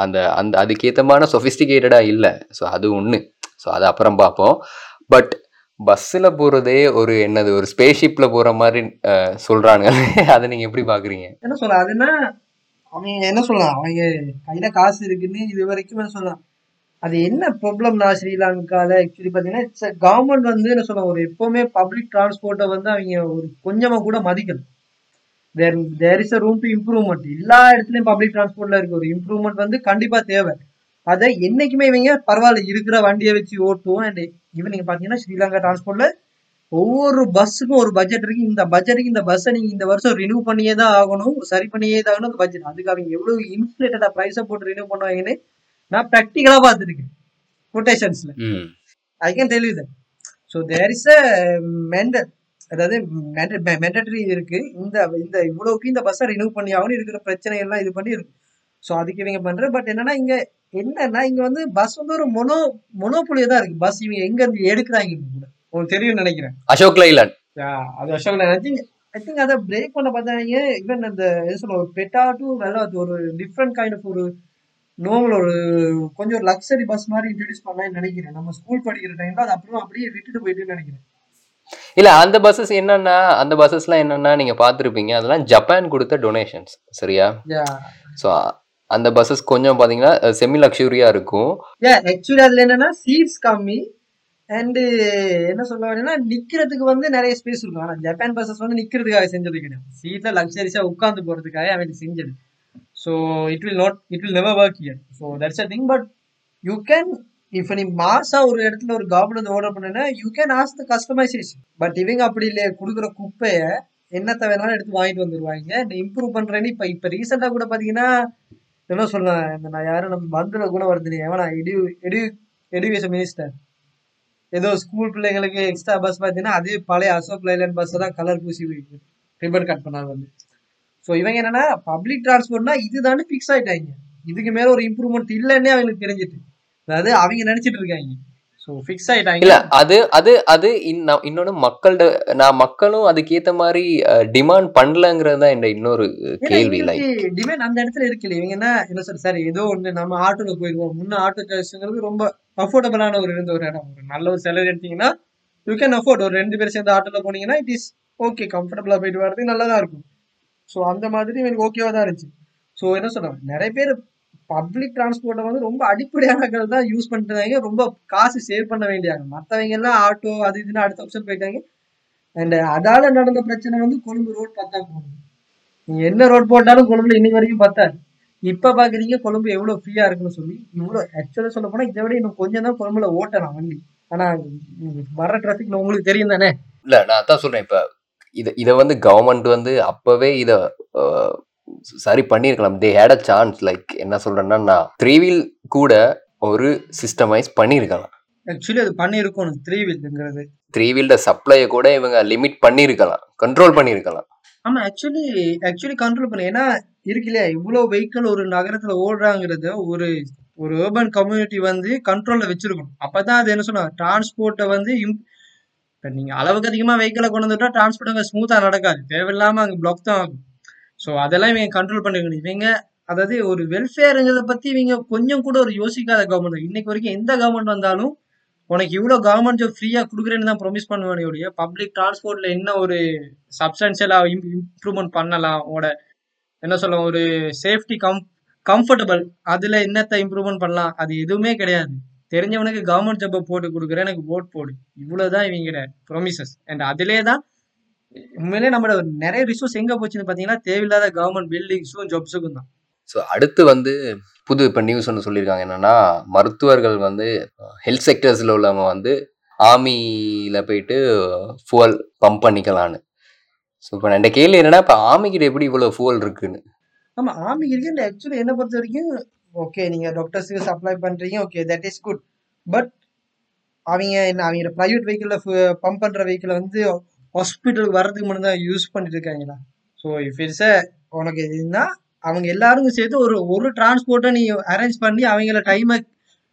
அந்த அந்த அதுக்கேற்றமான சொஃபிஸ்டிகேட்டடாக இல்லை. ஸோ அது ஒன்று ஸோ அது அப்புறம் பார்ப்போம். பட் பஸ்ஸில் போகிறதே ஒரு என்னது ஒரு ஸ்பேஸ்ஷிப்பில் போகிற மாதிரி சொல்கிறாங்க அதை நீங்கள் எப்படி பார்க்குறீங்க என்ன சொல்ல அதுன்னா அவங்க என்ன சொல்லலாம்? அவங்க கையில் காசு இருக்குன்னு இது வரைக்கும் என்ன சொல்லலாம். அது என்ன ப்ராப்ளம்னா ஸ்ரீலங்காவில் ஆக்சுவலி பாத்தீங்கன்னா கவர்மெண்ட் வந்து என்ன சொல்லலாம் ஒரு எப்போவுமே பப்ளிக் டிரான்ஸ்போர்ட்டை வந்து அவங்க ஒரு கொஞ்சமாக கூட மதிக்கணும் there there is a room to improvement எல்லா இடத்துலையும் பப்ளிக் டிரான்ஸ்போர்ட்டில் இருக்க. ஒரு இம்ப்ரூவ்மெண்ட் வந்து கண்டிப்பாக தேவை. அதை என்னைக்குமே இவங்க பரவாயில்ல. இருக்கிற வண்டியை வச்சு ஓட்டுவோம். அண்ட் ஈவன் நீங்க பாத்தீங்கன்னா ஸ்ரீலங்கா டிரான்ஸ்போர்ட்ல ஒவ்வொரு பஸ்ஸுக்கும் ஒரு பட்ஜெட் இருக்கு. இந்த பட்ஜெட்டுக்கு இந்த பஸ்ஸை நீங்க இந்த வருஷம் ரினியூ பண்ணியே தான் ஆகணும். சரி பண்ணியே தான் ஆகணும். அந்த பட்ஜெட் அதுக்கு அவங்க எவ்வளவு இன்ஃபிளேட்டடா ப்ரைஸை போட்டு ரினியூ பண்ணுவாங்கன்னு நான் ப்ராக்டிக்கலா பார்த்துருக்கேன். கொட்டேஷன்ஸ்ல I can tell you that so there is a mental அதாவது மெண்டட்ரி இருக்கு. இந்த இந்த இவ்வளவுக்கு இந்த பஸ்ஸை ரினியூ பண்ணி ஆகணும். இருக்கிற பிரச்சனை எல்லாம் இது பண்ணி இருக்கு ஸோ அதுக்கு இவங்க பண்ற பட் என்னன்னா இங்க என்னன்னா இங்க வந்து பஸ் வந்து ஒரு மொனோ மொனோபொலியா தான் இருக்கு. பஸ் இவங்க எங்க இருந்து எடுக்கிறாங்க கூட. உங்களுக்கு தெரியும்னு நினைக்கிறேன். அசோக் லைலாண்ட் அது அசோக் திங்க் ஐ திங்க் அதை பிரேக் பண்ண பார்த்தாங்க. ஈவன் அந்த என்ன சொல்ல ஒரு பெட்டா டு நல்லா ஒரு டிஃப்ரெண்ட் கைண்ட் ஆஃப் ஒரு நார்மல் ஒரு கொஞ்சம் ஒரு லக்ஸரி பஸ் மாதிரி இன்ட்ரடியூஸ் பண்ணலாம்னு நினைக்கிறேன். நம்ம ஸ்கூல் படிக்கிற டைம்ல அது அப்புறம் அப்படியே விட்டுட்டு போயிட்டுன்னு நினைக்கிறேன். இல்ல அந்த பஸ்ஸஸ் என்னன்னா அந்த பஸ்ஸஸ்லாம் என்னன்னா நீங்க பார்த்துருப்பீங்க. அதெல்லாம் ஜப்பான் கொடுத்த டொனேஷன்ஸ் சரியா? ஸோ அந்த பஸ்ஸஸ் கொஞ்சம் பார்த்தீங்கன்னா செமி லக்ஸூரியா இருக்கும். ஆக்சுவலி அதுல என்னன்னா சீட்ஸ் கம்மி. அண்டு என்ன சொல்ல வரேன்னா நிக்கிறதுக்கு வந்து நிறைய ஸ்பேஸ் இருக்கும். ஆனா ஜப்பான் பஸ்ஸஸ் வந்து நிக்கிறதுக்காக செஞ்சது கிடையாது. சீட்ல லக்ஸரிஸா உட்காந்து போறதுக்காக அவன் செஞ்சது. So it will not it will never work year so that's a thing but you can இப்போ நீ மாசா ஒரு இடத்துல ஒரு கவர்மெண்ட் ஆர்டர் பண்ணுனா you can ask the customisation but இவங்க அப்படி இல்லையே கொடுக்குற குப்பையை என்னத்தை வேணாலும் எடுத்து வாங்கிட்டு வந்துருவாங்க. இம்ப்ரூவ் பண்றேன்னு இப்போ இப்போ ரீசெண்டாக கூட பார்த்தீங்கன்னா என்ன சொல்லலாம் இந்த நான் யாரும் நம்ம பந்துல குணவர்தினி. வருது எவனா? எடு எடு எடுகேஷன் மினிஸ்டர் ஏதோ ஸ்கூல் பிள்ளைங்களுக்கு எக்ஸ்ட்ரா பஸ் பார்த்தீங்கன்னா அதே பழைய அசோக் லைலண்ட் பஸ்ஸை தான் கலர் பூசி ரிப்பன் கட் பண்ணாங்க வந்து. ஸோ இவங்க என்னன்னா பப்ளிக் டிரான்ஸ்போர்ட்னா இதுதானே ஃபிக்ஸ் ஆயிட்டாங்க. இதுக்கு மேல ஒரு இம்ப்ரூவ்மெண்ட் இல்லைன்னே அவங்களுக்கு தெரிஞ்சிட்டு. அதாவது அவங்க நினைச்சிட்டு இருக்காங்க. இல்ல அது அது அது இன்ன- இன்னொன்னு மக்கள்கிட்ட நான் மக்களும் அதுக்கேத்த மாதிரி டிமாண்ட் பண்ணலங்கிறது தான் இன்னொரு கேள்வி டிமாண்ட் அந்த இடத்துல இருக்குல்ல இவங்க என்ன என்ன சார் சார் ஏதோ ஒண்ணு நம்ம ஆட்டோல போயிருவோம். முன்ன ஆட்டோ சார்ஜ்ங்கிறது ரொம்ப அஃபோர்டபுளான ஒரு இருந்த ஒரு இடம். ஒரு நல்ல ஒரு சேலரி எடுத்தீங்கன்னா யூ கேன் அஃபோர்ட் ஒரு ரெண்டு பேர் சேர்ந்து ஆட்டோல போனீங்கன்னா இட் இஸ் ஓகே கம்ஃபர்டபுளா போயிட்டு வரதுக்கு நல்லா தான் இருக்கும். ஸோ அந்த மாதிரி எனக்கு ஓகேவா தான் இருந்துச்சு. ஸோ என்ன சொல்றாங்க நிறைய பேர் பப்ளிக் டிரான்ஸ்போர்ட்டை வந்து ரொம்ப அடிப்படையானகள் தான் யூஸ் பண்ணிட்டு ரொம்ப காசு சேவ் பண்ண வேண்டியாங்க மற்றவங்க எல்லாம் ஆட்டோ அது இதுன்னு அடுத்த ஆப்ஷன் போயிட்டாங்க. அண்ட் அதால நடந்த பிரச்சனை வந்து கொழும்பு ரோட் பார்த்தா போகணும் நீங்க என்ன ரோட் போட்டாலும் கொழும்புல இன்னைக்கு வரைக்கும் பார்த்தாரு இப்ப பாக்குறீங்க கொழும்பு எவ்வளவு ஃப்ரீயா இருக்குன்னு சொல்லி. இவ்வளவு ஆக்சுவலா சொல்ல போனா இதை விட இன்னும் கொஞ்சம் தான் கொழும்புல ஓட்டலாம் வண்டி. ஆனா வர்ற வர உங்களுக்கு தெரியும் தானே? இல்ல நான் அதான் சொல்றேன். இப்ப இதை இதை வந்து கவர்மெண்ட் வந்து அப்பவே இதை சரி பண்ணியிருக்கலாம் they had a chance like என்ன சொல்றேன்னா நான் த்ரீ வீல் கூட ஒரு சிஸ்டமைஸ் பண்ணியிருக்கலாம் ஆக்சுவலி அது பண்ணியிருக்கணும் த்ரீ வீல்ங்கிறது த்ரீ வீல்ட சப்ளையை கூட இவங்க லிமிட் பண்ணியிருக்கலாம் கண்ட்ரோல் பண்ணியிருக்கலாம் ஆமா ஆக்சுவலி ஆக்சுவலி கண்ட்ரோல் பண்ண. ஏன்னா இருக்கு இல்லையா? இவ்வளவு வெஹிக்கிள் ஒரு நகரத்துல ஓடுறாங்கிறத ஒரு ஒரு urban கம்யூனிட்டி வந்து கண்ட்ரோல்ல வச்சிருக்கணும். அப்பதான் அது என்ன சொன்னா டிரான்ஸ்போர்ட்டை வந்து im- இப்ப நீங்க அளவுக்கு அதிகமா வெஹிக்கிளை கொண்டு வந்துட்டா டிரான்ஸ்போர்ட் அங்க ஸ்மூத்தா நடக்காது. தேவையில்லாம அங்க பிளாக் தான் ஆகும். ஸோ அதெல்லாம் இவங்க கண்ட்ரோல் பண்ணிக்கணும் இவங்க அதாவது ஒரு வெல்ஃபேருங்கிறத பத்தி இவங்க கொஞ்சம் கூட ஒரு யோசிக்காத கவர்மெண்ட் இன்னைக்கு வரைக்கும் எந்த கவர்மெண்ட் வந்தாலும் உனக்கு இவ்வளோ கவர்மெண்ட் ஜாப் ஃப்ரீயாக கொடுக்குறேன்னு தான் ப்ரொமிஸ் பண்ணுவானே ஒழிய பப்ளிக் டிரான்ஸ்போர்ட்ல என்ன ஒரு சப்ஸ்டன்ஷியலா இம்ப்ரூவ்மெண்ட் பண்ணலாம். உங்களோட என்ன சொல்ல ஒரு சேஃப்டி கம் கம்ஃபர்டபுள் அதில் என்னத்த இம்ப்ரூவ்மெண்ட் பண்ணலாம்? அது எதுவுமே கிடையாது. தெரிஞ்சவனுக்கு கவர்மெண்ட் ஜாப்பை போட்டு கொடுக்குறேன் எனக்கு ஓட் போடு. இவ்வளவுதான் இவங்க ப்ரொமிசஸ் அண்ட் அதிலே தான் உண்மையிலே நம்மளோட நிறைய ரிசோர்ஸ் எங்க போச்சுன்னு பாத்தீங்கன்னா தேவையில்லாத கவர்மெண்ட் பில்டிங்ஸும் ஜாப்ஸுக்கும் தான். ஸோ அடுத்து வந்து புது இப்போ நியூஸ் ஒன்று சொல்லியிருக்காங்க. என்னன்னா மருத்துவர்கள் வந்து ஹெல்த் செக்டர்ஸில் உள்ளவங்க வந்து ஆர்மியில் போயிட்டு ஃபுவல் பம்ப் பண்ணிக்கலான்னு. ஸோ இப்போ இந்த கேள்வி என்னன்னா இப்போ ஆர்மிக்கிட்ட எப்படி இவ்வளோ ஃபுவல் இருக்குன்னு? ஆமா ஆர்மி இருக்கு ஆக்சுவலி என்ன பொறுத்த வரைக்கும் ஓகே நீங்க டாக்டர்ஸுக்கு சப்ளை பண்றீங்க okay that is good but அவங்க என்ன அவங்க பிரைவேட் வெஹிக்கிள்ல பம்ப் பண்ற வெஹிக்கிளை வந்து ஹாஸ்பிட்டலுக்கு வர்றதுக்கு மட்டும் தான் யூஸ் பண்ணிட்டு இருக்காங்களா ஸோ இஃப் இட்ஸ் உனக்கு இதுன்னா அவங்க எல்லாருக்கும் சேர்த்து ஒரு ஒரு டிரான்ஸ்போர்ட்டை நீ அரேஞ்ச் பண்ணி அவங்கள டைமை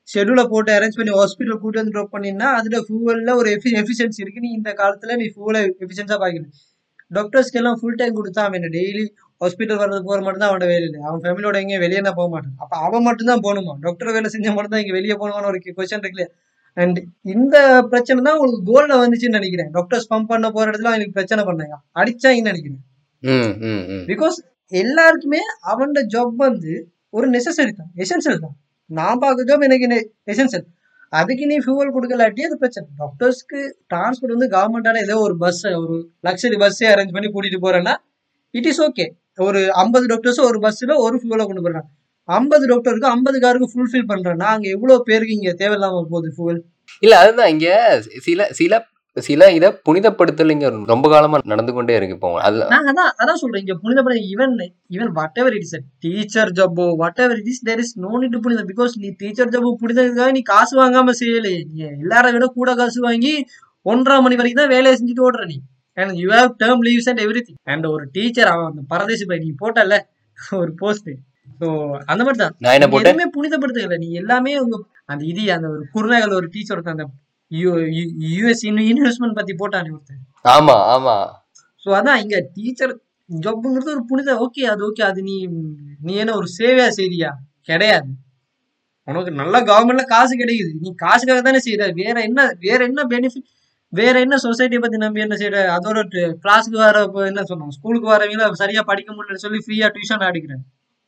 ஷெடியூலை போட்டு அரேஞ்ச் பண்ணி ஹாஸ்பிட்டல் கூட்டி வந்து ட்ராப் பண்ணினா அதில் ஃபியூவலில் ஒரு எஃபி எஃபிஷியன்சி இருக்கு. நீ இந்த காலத்தில் நீ ஃபியூவலை எஃபிஷியன்ஸாக பார்க்கணும் டாக்டர்ஸ்க்கு எல்லாம் ஃபுல் டைம் கொடுத்தா அவன் டெய்லி ஹாஸ்பிட்டல் வர்றது போகிற மட்டும் தான் அவனோட வேலை இல்லை. அவன் ஃபேமிலியோட எங்கேயும் வெளியே நான் போக மாட்டான். அப்போ அவன் மட்டும் தான் போகணுமா? டாக்டர் வேலை செஞ்ச மட்டும் தான் இங்கே வெளியே போகணும்னு ஒரு கொஸ்டின் இருக்குல்ல அண்ட் இந்த பிரச்சனை தான் உங்களுக்கு கோல்ல வந்துச்சுன்னு நினைக்கிறேன். டாக்டர்ஸ் பம்ப் பண்ண போற இடத்துல அவங்களுக்கு பிரச்சனை பண்ணாங்க. அடிச்சாங்கன்னு நினைக்கிறேன்? பிகாஸ் எல்லாருக்குமே அவனோட ஜாப் வந்து ஒரு நெசசரி தான். எசென்சியல் தான். நான் பார்க்க ஜாப் எனக்கு எசென்சியல் அதுக்கு நீ ஃபியூவல் கொடுக்கலாட்டி அது பிரச்சனை. டாக்டர்ஸ்க்கு டிரான்ஸ்போர்ட் வந்து கவர்மெண்டால ஏதோ ஒரு பஸ் ஒரு லக்ஸரி பஸ்ஸே அரேஞ்ச் பண்ணி கூட்டிட்டு போறேன்னா இட் இஸ் ஓகே ஒரு ஐம்பது டாக்டர்ஸும் ஒரு பஸ்ஸில் ஒரு ஃபியூவலை கொண்டு போறாங்க. ஐம்பது டாக்டருக்கு ஐம்பது காருக்கு ஃபுல்ஃபில் பண்றேன்னா அங்க எவ்வளவு பேருக்கு இங்க தேவையில்லாம போகுது ஃபியூவல் இல்ல அதுதான் இங்க சில சில சில இதை புனிதப்படுத்தல் இங்க ரொம்ப காலமா நடந்து கொண்டே இருக்கு இப்போ. அதுல நாங்க அதான் அதான் சொல்றேன் இங்க புனிதப்பட even even whatever it is teacher ஜப்போ whatever it is there is no need புனிதம் பிகாஸ் நீ டீச்சர் ஜப்போ புனிதத்துக்காக நீ காசு வாங்காம செய்யலையே நீ எல்லாரை விட கூட காசு வாங்கி ஒன்றரை மணி வரைக்கும் தான் வேலையை செஞ்சுட்டு ஓடுற நீ. And you have term leaves and everything and ஒரு டீச்சர் அவன் அந்த பரதேசி பை நீ போட்டல ஒரு போஸ்ட் ஸோ அந்த மாதிரி தான் நான் என்ன போட்டேன்? எதுவுமே புனிதப்படுத்தல நீ எல்லாமே உங்க அந்த இது அந்த ஒரு குருநகல் ஒரு டீச்சர் ஒருத்தன் அந்த யூஎஸ் இன்வெஸ்ட்மெண்ட் பத்தி போட்டானே ஒருத்தன். ஆமா ஆமா. ஸோ அதான் இங்க டீச்சர் ஜாப்ங்கிறது ஒரு புனித ஓகே அது ஓகே அது நீ நீ என்ன ஒரு சேவையா செய்தியா கிடையாது. உனக்கு நல்ல கவர்மெண்ட்ல காசு கிடைக்குது. நீ காசுக்காக தானே செய்யற வேற என்ன வேற என்ன பெனிஃபிட் வேற என்ன சொசைட்டியை பத்தி நம்பி என்ன செய்யற அதோட கிளாஸுக்கு வர என்ன சொன்னோம் ஸ்கூலுக்கு வரவங்கள சரியா படிக்க முடியலன்னு சொல்லி ஃப்ரீயா டியூஷன் அடிக்கிறேன்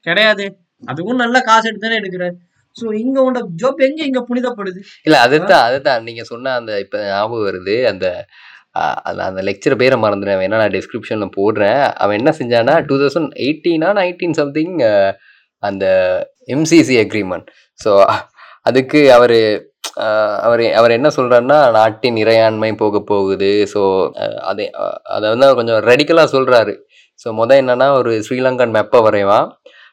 கிடையாது. அதுவும் நல்ல காசு எடுத்து தானே எடுக்கிறேன் ஸோ இங்க உண்ட ஜாப் எங்க இங்க புனிதப்படுது? இல்ல அதுதான் அதுதான். நீங்க சொன்ன அந்த இப்ப ஞாபகம் வருது. அந்த அந்த அந்த லெக்சர் பேரை மறந்துடுறேன் வேணா நான் டிஸ்கிரிப்ஷன்ல போடுறேன். அவன் என்ன செஞ்சானா டூ தௌசண்ட் எயிட்டீனா நைன்டீன் சம்திங் அந்த எம்சிசி அக்ரிமெண்ட் ஸோ அதுக்கு அவர் அவர் அவர் என்ன சொல்றாருன்னா நாட்டின் இறையாண்மை போக போகுது. ஸோ அதை அதை வந்து அவர் கொஞ்சம் ரெடிக்கலாக சொல்கிறாரு ஸோ மொதல் என்னன்னா ஒரு ஸ்ரீலங்கன் மெப்பை வரைவான்.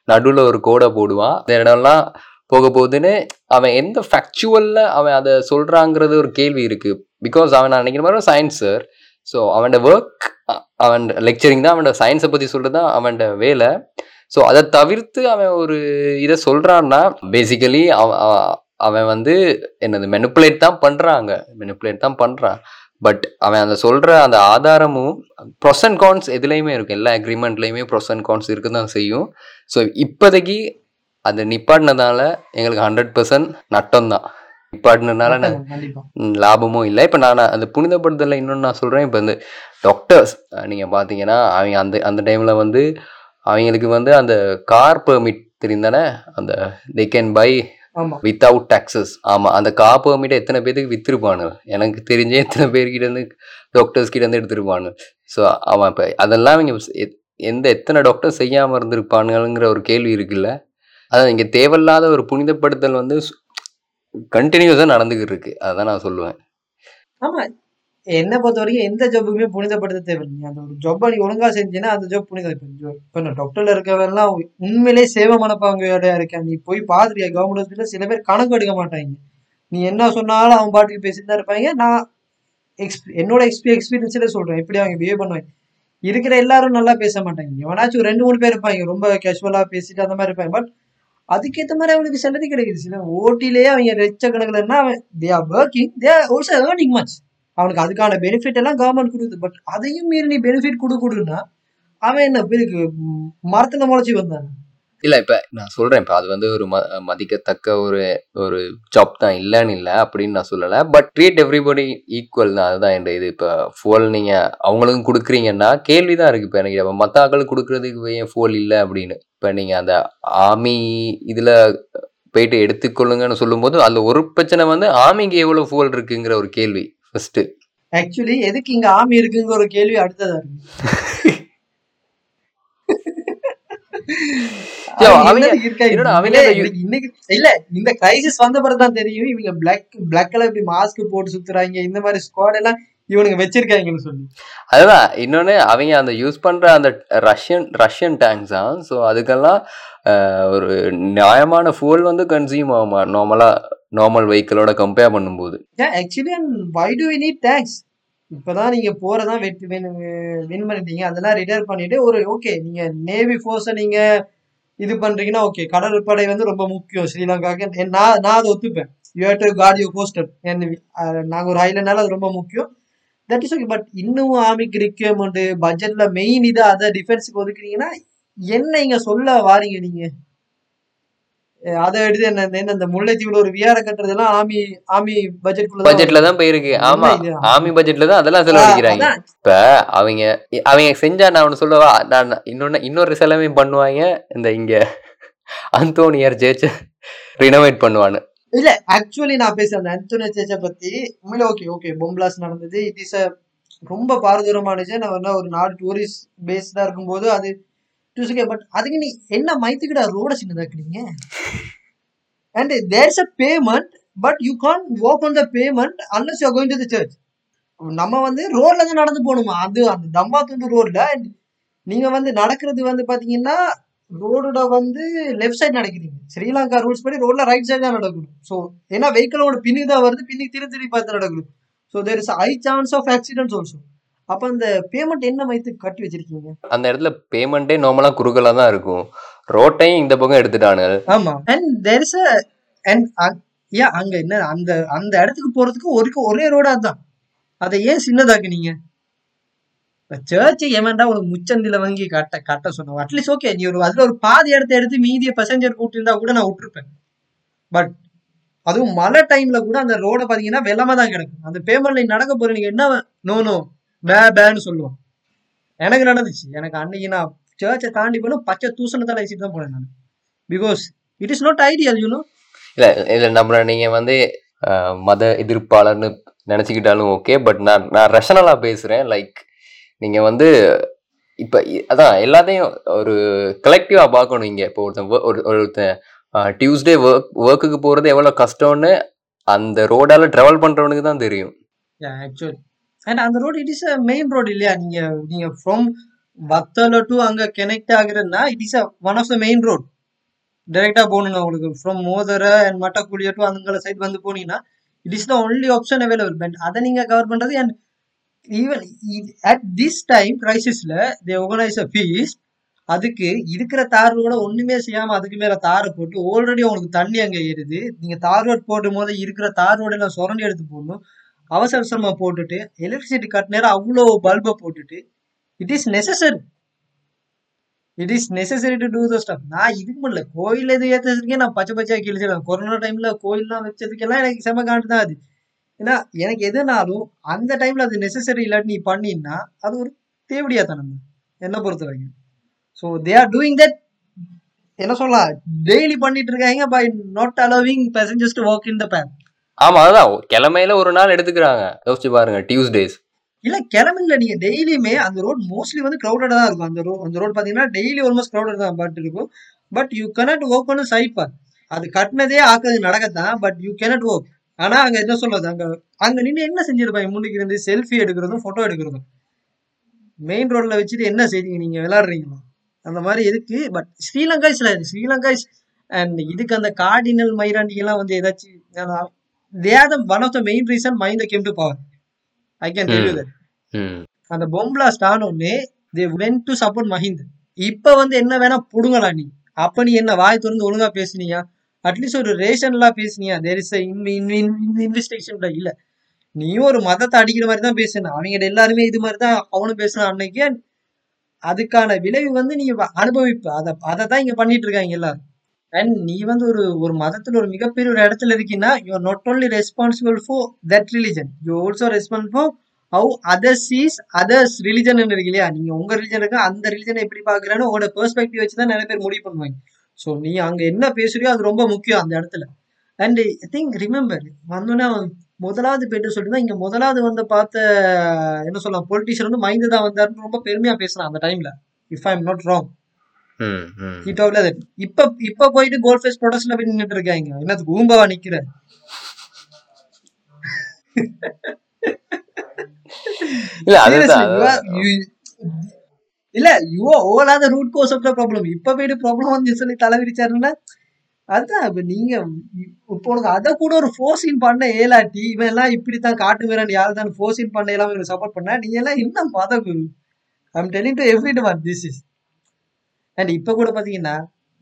நடுவில் ஒரு கோடை போடுவான். அந்த இடம்லாம் போக போகுதுன்னு அவன் எந்த ஃபேக்சுவலில் அவன் அதை சொல்கிறாங்கிறது ஒரு கேள்வி இருக்குது பிகாஸ் அவன் நான் நினைக்கிற மாதிரி சயின்ஸ் சார் ஸோ அவனோட ஒர்க் அவன் லெக்சரிங் தான் அவனோட சயின்ஸை பற்றி சொல்கிறது தான் அவனோட வேலை. ஸோ அதை தவிர்த்து அவன் ஒரு இதை சொல்கிறான்னா பேசிக்கலி அவன்- அவன் வந்து என்னது மெனுப்புலேட் தான் பண்ணுறாங்க மெனுப்புலேட் தான் பண்ணுறான் பட் அவன் அந்த சொல்கிற அந்த ஆதாரமும் ப்ரொஸ் அண்ட் கான்ஸ் எதுலேயுமே இருக்கும். எல்லா அக்ரிமெண்ட்லேயுமே ப்ரொஸ் அண்ட் கான்ஸ் இருக்க தான் செய்யும். ஸோ இப்போதைக்கு அது நிப்பாட்டினதால எங்களுக்கு ஹண்ட்ரட் பர்சன்ட் நட்டம் தான் நிப்பாட்டினதுனால லாபமும் இல்லை. இப்போ நான் அந்த புனிதப்படுத்தல இன்னொன்று நான் சொல்கிறேன் இப்போ வந்து டாக்டர்ஸ் நீங்கள் பார்த்தீங்கன்னா அவங்க அந்த அந்த டைமில் வந்து அவங்களுக்கு வந்து அந்த கார் பெர்மிட் தெரியும் தானே? அந்த they can buy without taxes. ஆமாம் அந்த கார் பெர்மிட்டை எத்தனை பேருக்கு விற்றுருப்பானு எனக்கு தெரிஞ்சே எத்தனை பேர்கிட்ட இருந்து டாக்டர்ஸ் கிட்ட இருந்து எடுத்திருப்பானு. ஸோ அவன் இப்போ அதெல்லாம் இங்கே எந்த எத்தனை டாக்டர் செய்யாமல் இருந்திருப்பானுங்கிற ஒரு கேள்வி இருக்குல்ல. அதான் இங்கே தேவையில்லாத ஒரு புனிதப்படுத்தல் வந்து கண்டினியூஸாக நடந்துக்கிட்டு இருக்கு. அதான் நான் சொல்லுவேன். ஆமா. என்னை பொறுத்த வரைக்கும் எந்த ஜாப்புக்குமே புனிதப்படுத்த தேவையில்லை. அந்த ஒரு ஜாப்பை நீ ஒழுங்கா செஞ்சீங்கன்னா அந்த ஜாப் புனித இப்போ இப்போ நான் டாக்டர்ல இருக்கவெல்லாம் உண்மையிலே சேவை மனப்பாங்கையோட இருக்கேன். நீ போய் பாத்துறியா கவர்மெண்ட் ஹாஸ்பிட்டலில் சில பேர் கணக்கு எடுக்க மாட்டாங்க. நீ என்ன சொன்னாலும் அவன் பாட்டுக்கு பேசிட்டு தான் இருப்பாங்க. நான் எக்ஸ் என்னோட எக்ஸ்பீ எக்ஸ்பீரியன்ஸ்ல சொல்றேன். எப்படி அவங்க பிஹேவ் பண்ணுவாங்க. இருக்கிற எல்லாரும் நல்லா பேச மாட்டாங்க. எவனாச்சும் ஒரு ரெண்டு மூணு பேர் இருப்பாங்க. ரொம்ப கேஷுவலா பேசிட்டு அந்த மாதிரி இருப்பாங்க. பட் அதுக்கேற்ற மாதிரி அவங்களுக்கு சேலரி கிடைக்குது. சில ஓட்டிலேயே அவங்க லட்சக்கணக்கில் என்ன அவன் they are working they are also earning much அவனுக்கு அதுக்கான பெனிஃபிட் எல்லாம் கவர்மெண்ட் கொடுக்குது. பட் அதையும் மீறி நீ பெனிஃபிட் கொடு அவன் என்ன இதுக்கு மரத்துல முளைச்சி வந்தான்? இல்ல இப்ப நான் சொல்றேன். இப்ப அது வந்து ஒரு ம- மதிக்கத்தக்க ஒரு ஒரு ஜாப் தான் இல்லைன்னு இல்லை அப்படின்னு நான் சொல்லல. பட் ட்ரீட் எவ்ரிபடி ஈக்குவல் தான். அதுதான் என் இது. இப்ப ஃபோல் நீங்க அவங்களுக்கும் கொடுக்குறீங்கன்னா கேள்விதான் இருக்கு. இப்ப எனக்கு இப்போ மத்த ஆக்களுக்கு கொடுக்கறதுக்கு ஏன் ஃபோல் இல்லை அப்படின்னு? இப்ப நீங்க அந்த ஆமி இதுல போயிட்டு எடுத்துக்கொள்ளுங்கன்னு சொல்லும்போது அந்த ஒரு பிரச்சனை வந்து ஆமிங்க எவ்வளவு ஃபோல் இருக்குங்கிற ஒரு கேள்வி. ஃபர்ஸ்ட் ஆக்சுவலி எதுக்கு இங்க ஆமி இருக்குங்கிற ஒரு கேள்வி அடுத்ததா? இல்ல இந்த கிரைசிஸ் வந்த பிறகு தான் தெரியும். இவங்க பிளாக் பிளாக் கலர் இப்படி மாஸ்க் போட்டு சுத்துறாங்க. இந்த மாதிரி ஸ்குவாட் எல்லாம் இவனுங்க வச்சிருக்காங்கன்னு சொல்லி. அதுதான். இன்னொன்னு அவங்க அந்த யூஸ் பண்ற அந்த ரஷ்யன் ரஷ்யன் டேங்க்ஸ் தான் ஸோ அதுக்கெல்லாம் ஒரு நியாயமான fuel வந்து கன்சியூம் ஆகுமா நார்மலா நார்மல் வெஹிக்கிளோட கம்பேர் பண்ணும்போது. Actually why do we need tax இப்பதான் நீங்க போறதான் வெற்றி வின் வின் பண்ணிட்டீங்க. அதெல்லாம் ரிட்டையர் பண்ணிட்டு ஒரு ஓகே நீங்க நேவி ஃபோர்ஸை நீங்க இது பண்றீங்கன்னா ஓகே கடற்படை வந்து ரொம்ப முக்கியம். ஸ்ரீலங்காக்கு என் நான் நான் அதை ஒத்துப்பேன். You to guard you coaster நாங்க ஒரு ஐலண்டால அது ரொம்ப முக்கியம். தட் இஸ் ஓகே பட் இன்னும் ஆர்மிக்கு ரிக்யர்மெண்ட் பட்ஜெட்ல மெயின் இது அதை டிஃபென்ஸுக்கு ஒதுக்குறீங்கன்னா என்ன இங்க சொல்ல வாரீங்க நீங்க? அதை எடுத்து என்ன இந்த முல்லைத்தீவுல ஒரு வியார கட்டுறதெல்லாம் ஆர்மி ஆர்மி பட்ஜெட் பட்ஜெட்ல தான் போயிருக்கு. ஆமா ஆர்மி பட்ஜெட்ல தான் அதெல்லாம் செலவழிக்கிறாங்க. இப்ப அவங்க அவங்க செஞ்சா நான் ஒண்ணு சொல்லவா? நான் இன்னொன்னு இன்னொரு செலவே பண்ணுவாங்க. இந்த இங்க அந்தோனியர் சேர்ச்ச ரினோவேட் பண்ணுவான்னு. இல்ல ஆக்சுவலி நான் பேசுறேன் அந்த அந்தோனியா பத்தி. உண்மையில ஓகே ஓகே பொம்பிளாஸ் நடந்தது. இட் இஸ் அ ரொம்ப பாரதூரமானுச்சு நான் வந்து ஒரு நாடு டூரிஸ்ட் பேஸ்டா இருக்கும்போது அது ஓகே பட் அதுக்கு நீ என்ன மைத்துக்கிட்ட ரோட சின்னதாக்குறீங்க and there's a pavement but you can't work on the pavement unless you going to the church நம்ம வந்து ரோட்ல தான் நடந்து போகணுமா? அது அந்த தம்மா துண்டு ரோட்ல நீங்க வந்து நடக்கிறது வந்து பாத்தீங்கன்னா ரோடோட வந்து லெஃப்ட் சைடு நடக்கிறீங்க ஸ்ரீலங்கா ரூல்ஸ் படி ரோட்ல ரைட் சைடு தான் நடக்கணும் ஸோ ஏன்னா வெஹிக்கிளோட பின்னுக்கு தான் வருது பின்னுக்கு திரு திரும்பி பார்த்து நடக்கணும் so there is high chance of accidents also அப்ப அந்த பேமெண்ட் என்ன மைத்து கட்டி வச்சிருக்கீங்க? அந்த இடத்துல பேமெண்ட்டே நார்மலா குறுகலா தான் இருக்கும். ரோட்டையும் இந்த பக்கம் எடுத்துட்டானுங்க. ஆமா. அண்ட் தேர் இஸ் அண்ட் ஏன் அங்க என்ன அந்த அந்த இடத்துக்கு போறதுக்கு ஒரு ஒரே ரோடா தான் அதை ஏன் சின்னதாக்குனீங்க? சர்ச் ஏமாண்டா ஒரு முச்சந்தில வாங்கி கட்ட கட்ட சொன்னோம் அட்லீஸ்ட் ஓகே நீ ஒரு அதுல ஒரு பாதி இடத்த எடுத்து மீதிய பசஞ்சர் கூட்டிருந்தா கூட நான் விட்டுருப்பேன். பட் அதுவும் மழை டைம்ல கூட அந்த ரோடை பாத்தீங்கன்னா வெள்ளமா தான் கிடக்கும். அந்த பேமெண்ட்ல லைன் நடக்க போற நீங்க என்ன நோ நோ பே பேன்னு சொல்லுவோம் எனக்கு நடந்துச்சு. எனக்கு அன்னைக்கு நான் சர்ச்சை தாண்டி போனோம் பச்சை தூசணத்தால் வச்சுட்டு தான் போனேன் நான். Because it is not ideal you know இல்லை இல்லை நம்ம நீங்கள் வந்து மத எதிர்ப்பாளர்னு நினச்சிக்கிட்டாலும் ஓகே பட் நான் நான் ரஷனலாக பேசுகிறேன் லைக் நீங்கள் வந்து இப்போ அதான் எல்லாத்தையும் ஒரு கலெக்டிவாக பார்க்கணும் இங்கே. இப்போ ஒருத்தன் ஒரு ஒருத்தன் டியூஸ்டே ஒர்க் ஒர்க்குக்கு போகிறது எவ்வளோ கஷ்டம்னு அந்த ரோடால ட்ராவல் பண்ணுறவனுக்கு தான் தெரியும். ஆக்சுவலி அண்ட் அந்த road it is a main road இல்லையா? நீங்க நீங்க ஃப்ரம் வத்தல டு அங்க connect ஆகுறதுனா it is a one of the main road டைரக்டா போகணுங்க உங்களுக்கு. From Modara and Mattakkuliya to அந்த சைட் வந்து போனீங்கன்னா it is the only option available but அதை நீங்க கவர் பண்றது and even at this time கிரைசிஸ்ல they organise a fees அதுக்கு இருக்கிற தார் ரோட ஒண்ணுமே செய்யாம அதுக்கு மேல தாரை போட்டு ஆல்ரெடி உங்களுக்கு தண்ணி அங்க ஏறுது. நீங்க தார் ரோட் போடும் போது இருக்கிற தார் ரோடு எல்லாம் சுரண்டி எடுத்து போடணும். அவசர அவசரமா போட்டுட்டு எலக்ட்ரிசிட்டி கட் நேரம் அவ்வளோ பல்பை போட்டுட்டு it is necessary it is necessary to do the stuff நான் இதுக்கு முடியல கோயில் எது ஏற்றதுக்கே நான் பச்சை பச்சையா கிழிச்சிடலாம் கொரோனா டைம்ல கோயிலெலாம் வச்சதுக்கெல்லாம் எனக்கு செம காண்டு தான் அது. ஏன்னா எனக்கு எதுனாலும் அந்த டைம்ல அது நெசசரி இல்லாட்டி நீ பண்ணினா அது ஒரு தேவடியா தனம் என்ன பொறுத்த வரைக்கும் so they are doing that என்ன சொல்லலாம்? டெய்லி பண்ணிட்டு இருக்காங்க by not allowing passengers to walk in the path ஆமா அதான் கிழமையில ஒரு நாள் எடுத்துக்கிறாங்க. யோசிச்சு பாருங்க டியூஸ்டேஸ் இல்ல கிளம்பில நீங்க டெய்லியுமே அந்த ரோட் மோஸ்ட்லி வந்து crowded தான் இருக்கும். அந்த ரோட் அந்த ரோட் பாத்தீங்கன்னா டெய்லி ஆல்மோஸ்ட் crowded தான் பட் இருக்கும். பட் யூ cannot ஒர்க் பண்ண சைட் பாத் அது கட்டினதே ஆக்குறது நடக்கத்தான் பட் யூ cannot ஒர்க் ஆனா அங்க என்ன சொல்றது? அங்க அங்க நின்று என்ன செஞ்சிருப்பாங்க முன்னுக்கு இருந்து செல்ஃபி எடுக்கிறதும் போட்டோ எடுக்கிறதும். மெயின் ரோட்ல வச்சுட்டு என்ன செய்றீங்க? நீங்க விளையாடுறீங்களா? அந்த மாதிரி இருக்கு but Sri Lanka is Sri Lanka is and இதுக்கு அந்த கார்டினல் மைராண்டி எல்லாம் வந்து ஏதாச்சும் the one of the main reason mind came to power I can tell you that அந்த பொம்பிளாஸ்ட் ஆனோடனே they went to support Mahinda இப்ப வந்து என்ன வேணா புடுங்கலாம் நீ. அப்ப நீ என்ன வாய் திறந்து ஒழுங்கா பேசுனியா? அட்லீஸ்ட் ஒரு ரேஷன்லாம் பேசினியா? தேர் இஸ் இன்வெஸ்டிகேஷன் இல்ல. நீயும் ஒரு மதத்தை அடிக்கிற மாதிரி தான் பேசணும் அவங்க எல்லாருமே இது மாதிரி தான் அவனும் பேசுனான் அன்னைக்கு. அதுக்கான விளைவு வந்து நீ வ- அனுபவிப்ப. அதை அதை தான் இங்க பண்ணிட்டு இருக்காங்க எல்லாரும். அண்ட் நீ வந்து ஒரு ஒரு மதத்துல ஒரு மிகப்பெரிய ஒரு இடத்துல இருக்கீங்கன்னா you are not only responsible for that religion you also responsible for how others sees others religion இருக்கு இல்லையா? நீங்க உங்க ரிலிஜன் இருக்கு அந்த ரிலிஜனை எப்படி பாக்குறேன்னு உங்களோட பெர்ஸ்பெக்டிவ் வச்சு தான் நிறைய பேர் முடிவு பண்ணுவாங்க. ஸோ நீ அங்க என்ன பேசுறியோ அது ரொம்ப முக்கியம் அந்த இடத்துல. அண்ட் ஐ திங்க் ரிமெம்பர் வந்தோன்னா முதலாவது பேட்டு சொல்லிட்டு இங்க முதலாவது வந்து பார்த்த என்ன சொல்லலாம் பொலிட்டிஷியன் வந்து மைந்து தான் வந்தாருன்னு ரொம்ப பெருமையா பேசினான் அந்த டைம்ல if I am not wrong இப்ப இப்ப போயிட்டு கோல் ஃபேஸ் ப்ரொடக்ஷன்ல போய் நின்னுட்டு இருக்காங்க. என்னத்துக்கு ஊம்பாவா நிக்கிற? இல்ல அதுதான் இல்ல you all are the root cause of the problem இப்ப போயிட்டு ப்ராப்ளம் வந்து சொல்லி தலைவிரிச்சாருன்னா அதுதான். இப்ப நீங்க இப்போ உனக்கு அதை கூட ஒரு ஃபோர்ஸின் பண்ண ஏலாட்டி இவன் எல்லாம் இப்படித்தான் காட்டு வீரன் யாரு தான் ஃபோர்ஸின் பண்ண எல்லாம் இவங்க சப்போர்ட் பண்ண நீ எல்லாம் இன்னும் மத குரு? I'm telling to everyone this is and இப்ப கூட பாத்தீங்கன்னா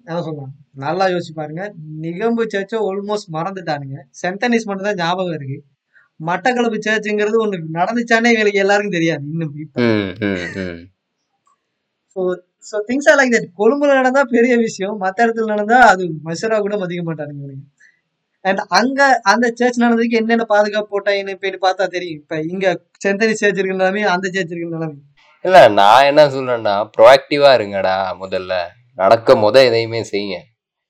என்ன சொல்லலாம் நல்லா யோசிச்சு பாருங்க. நிகம்பு சர்ச்சை ஆல்மோஸ்ட் மறந்துட்டானுங்க. சென்டனிஸ் மட்டும் தான் ஞாபகம் இருக்கு. மட்டக்களப்பு சர்ச்சுங்கிறது ஒண்ணு நடந்துச்சானே எங்களுக்கு எல்லாருக்கும் தெரியாது. இன்னும் இப்போ. So so things are like that கொழும்புல நடந்தா பெரிய விஷயம். மற்ற இடத்துல நடந்தா அது மசரா கூட மதிக்க மாட்டானுங்க அண்ட் அங்க அந்த சர்ச் நடந்ததுக்கு என்னென்ன பாதுகாப்பு போட்டாங்கன்னு போயிட்டு பார்த்தா தெரியும். இப்ப இங்க செந்தனி சர்ச் இருக்கிற நிலைமை அந்த சர்ச் இருக்கிற நிலைமை. இல்ல நான் என்ன சொல்றேன்னா ப்ரோஆக்டிவா இருங்கடா முதல்ல. நடக்க முத எதையுமே செய்யுங்க.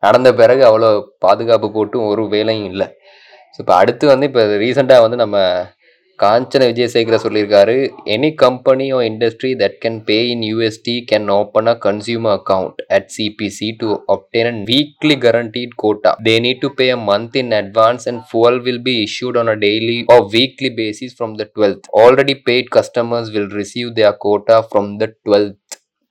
நடந்த பிறகு அவ்வளோ பாதுகாப்பு போட்டும் ஒரு வேலையும் இல்லை. ஸோ இப்போ அடுத்து வந்து இப்போ ரீசெண்டாக வந்து நம்ம காஞ்சன விஜயசேகர சொல்லியிருக்காரு any company or industry that can pay in USD can open a consumer account at CBC to obtain a weekly guaranteed quota. They need to pay a month in advance and fuel will be issued on a daily or weekly basis from the 12th. Already paid customers will receive their quota from the 12th.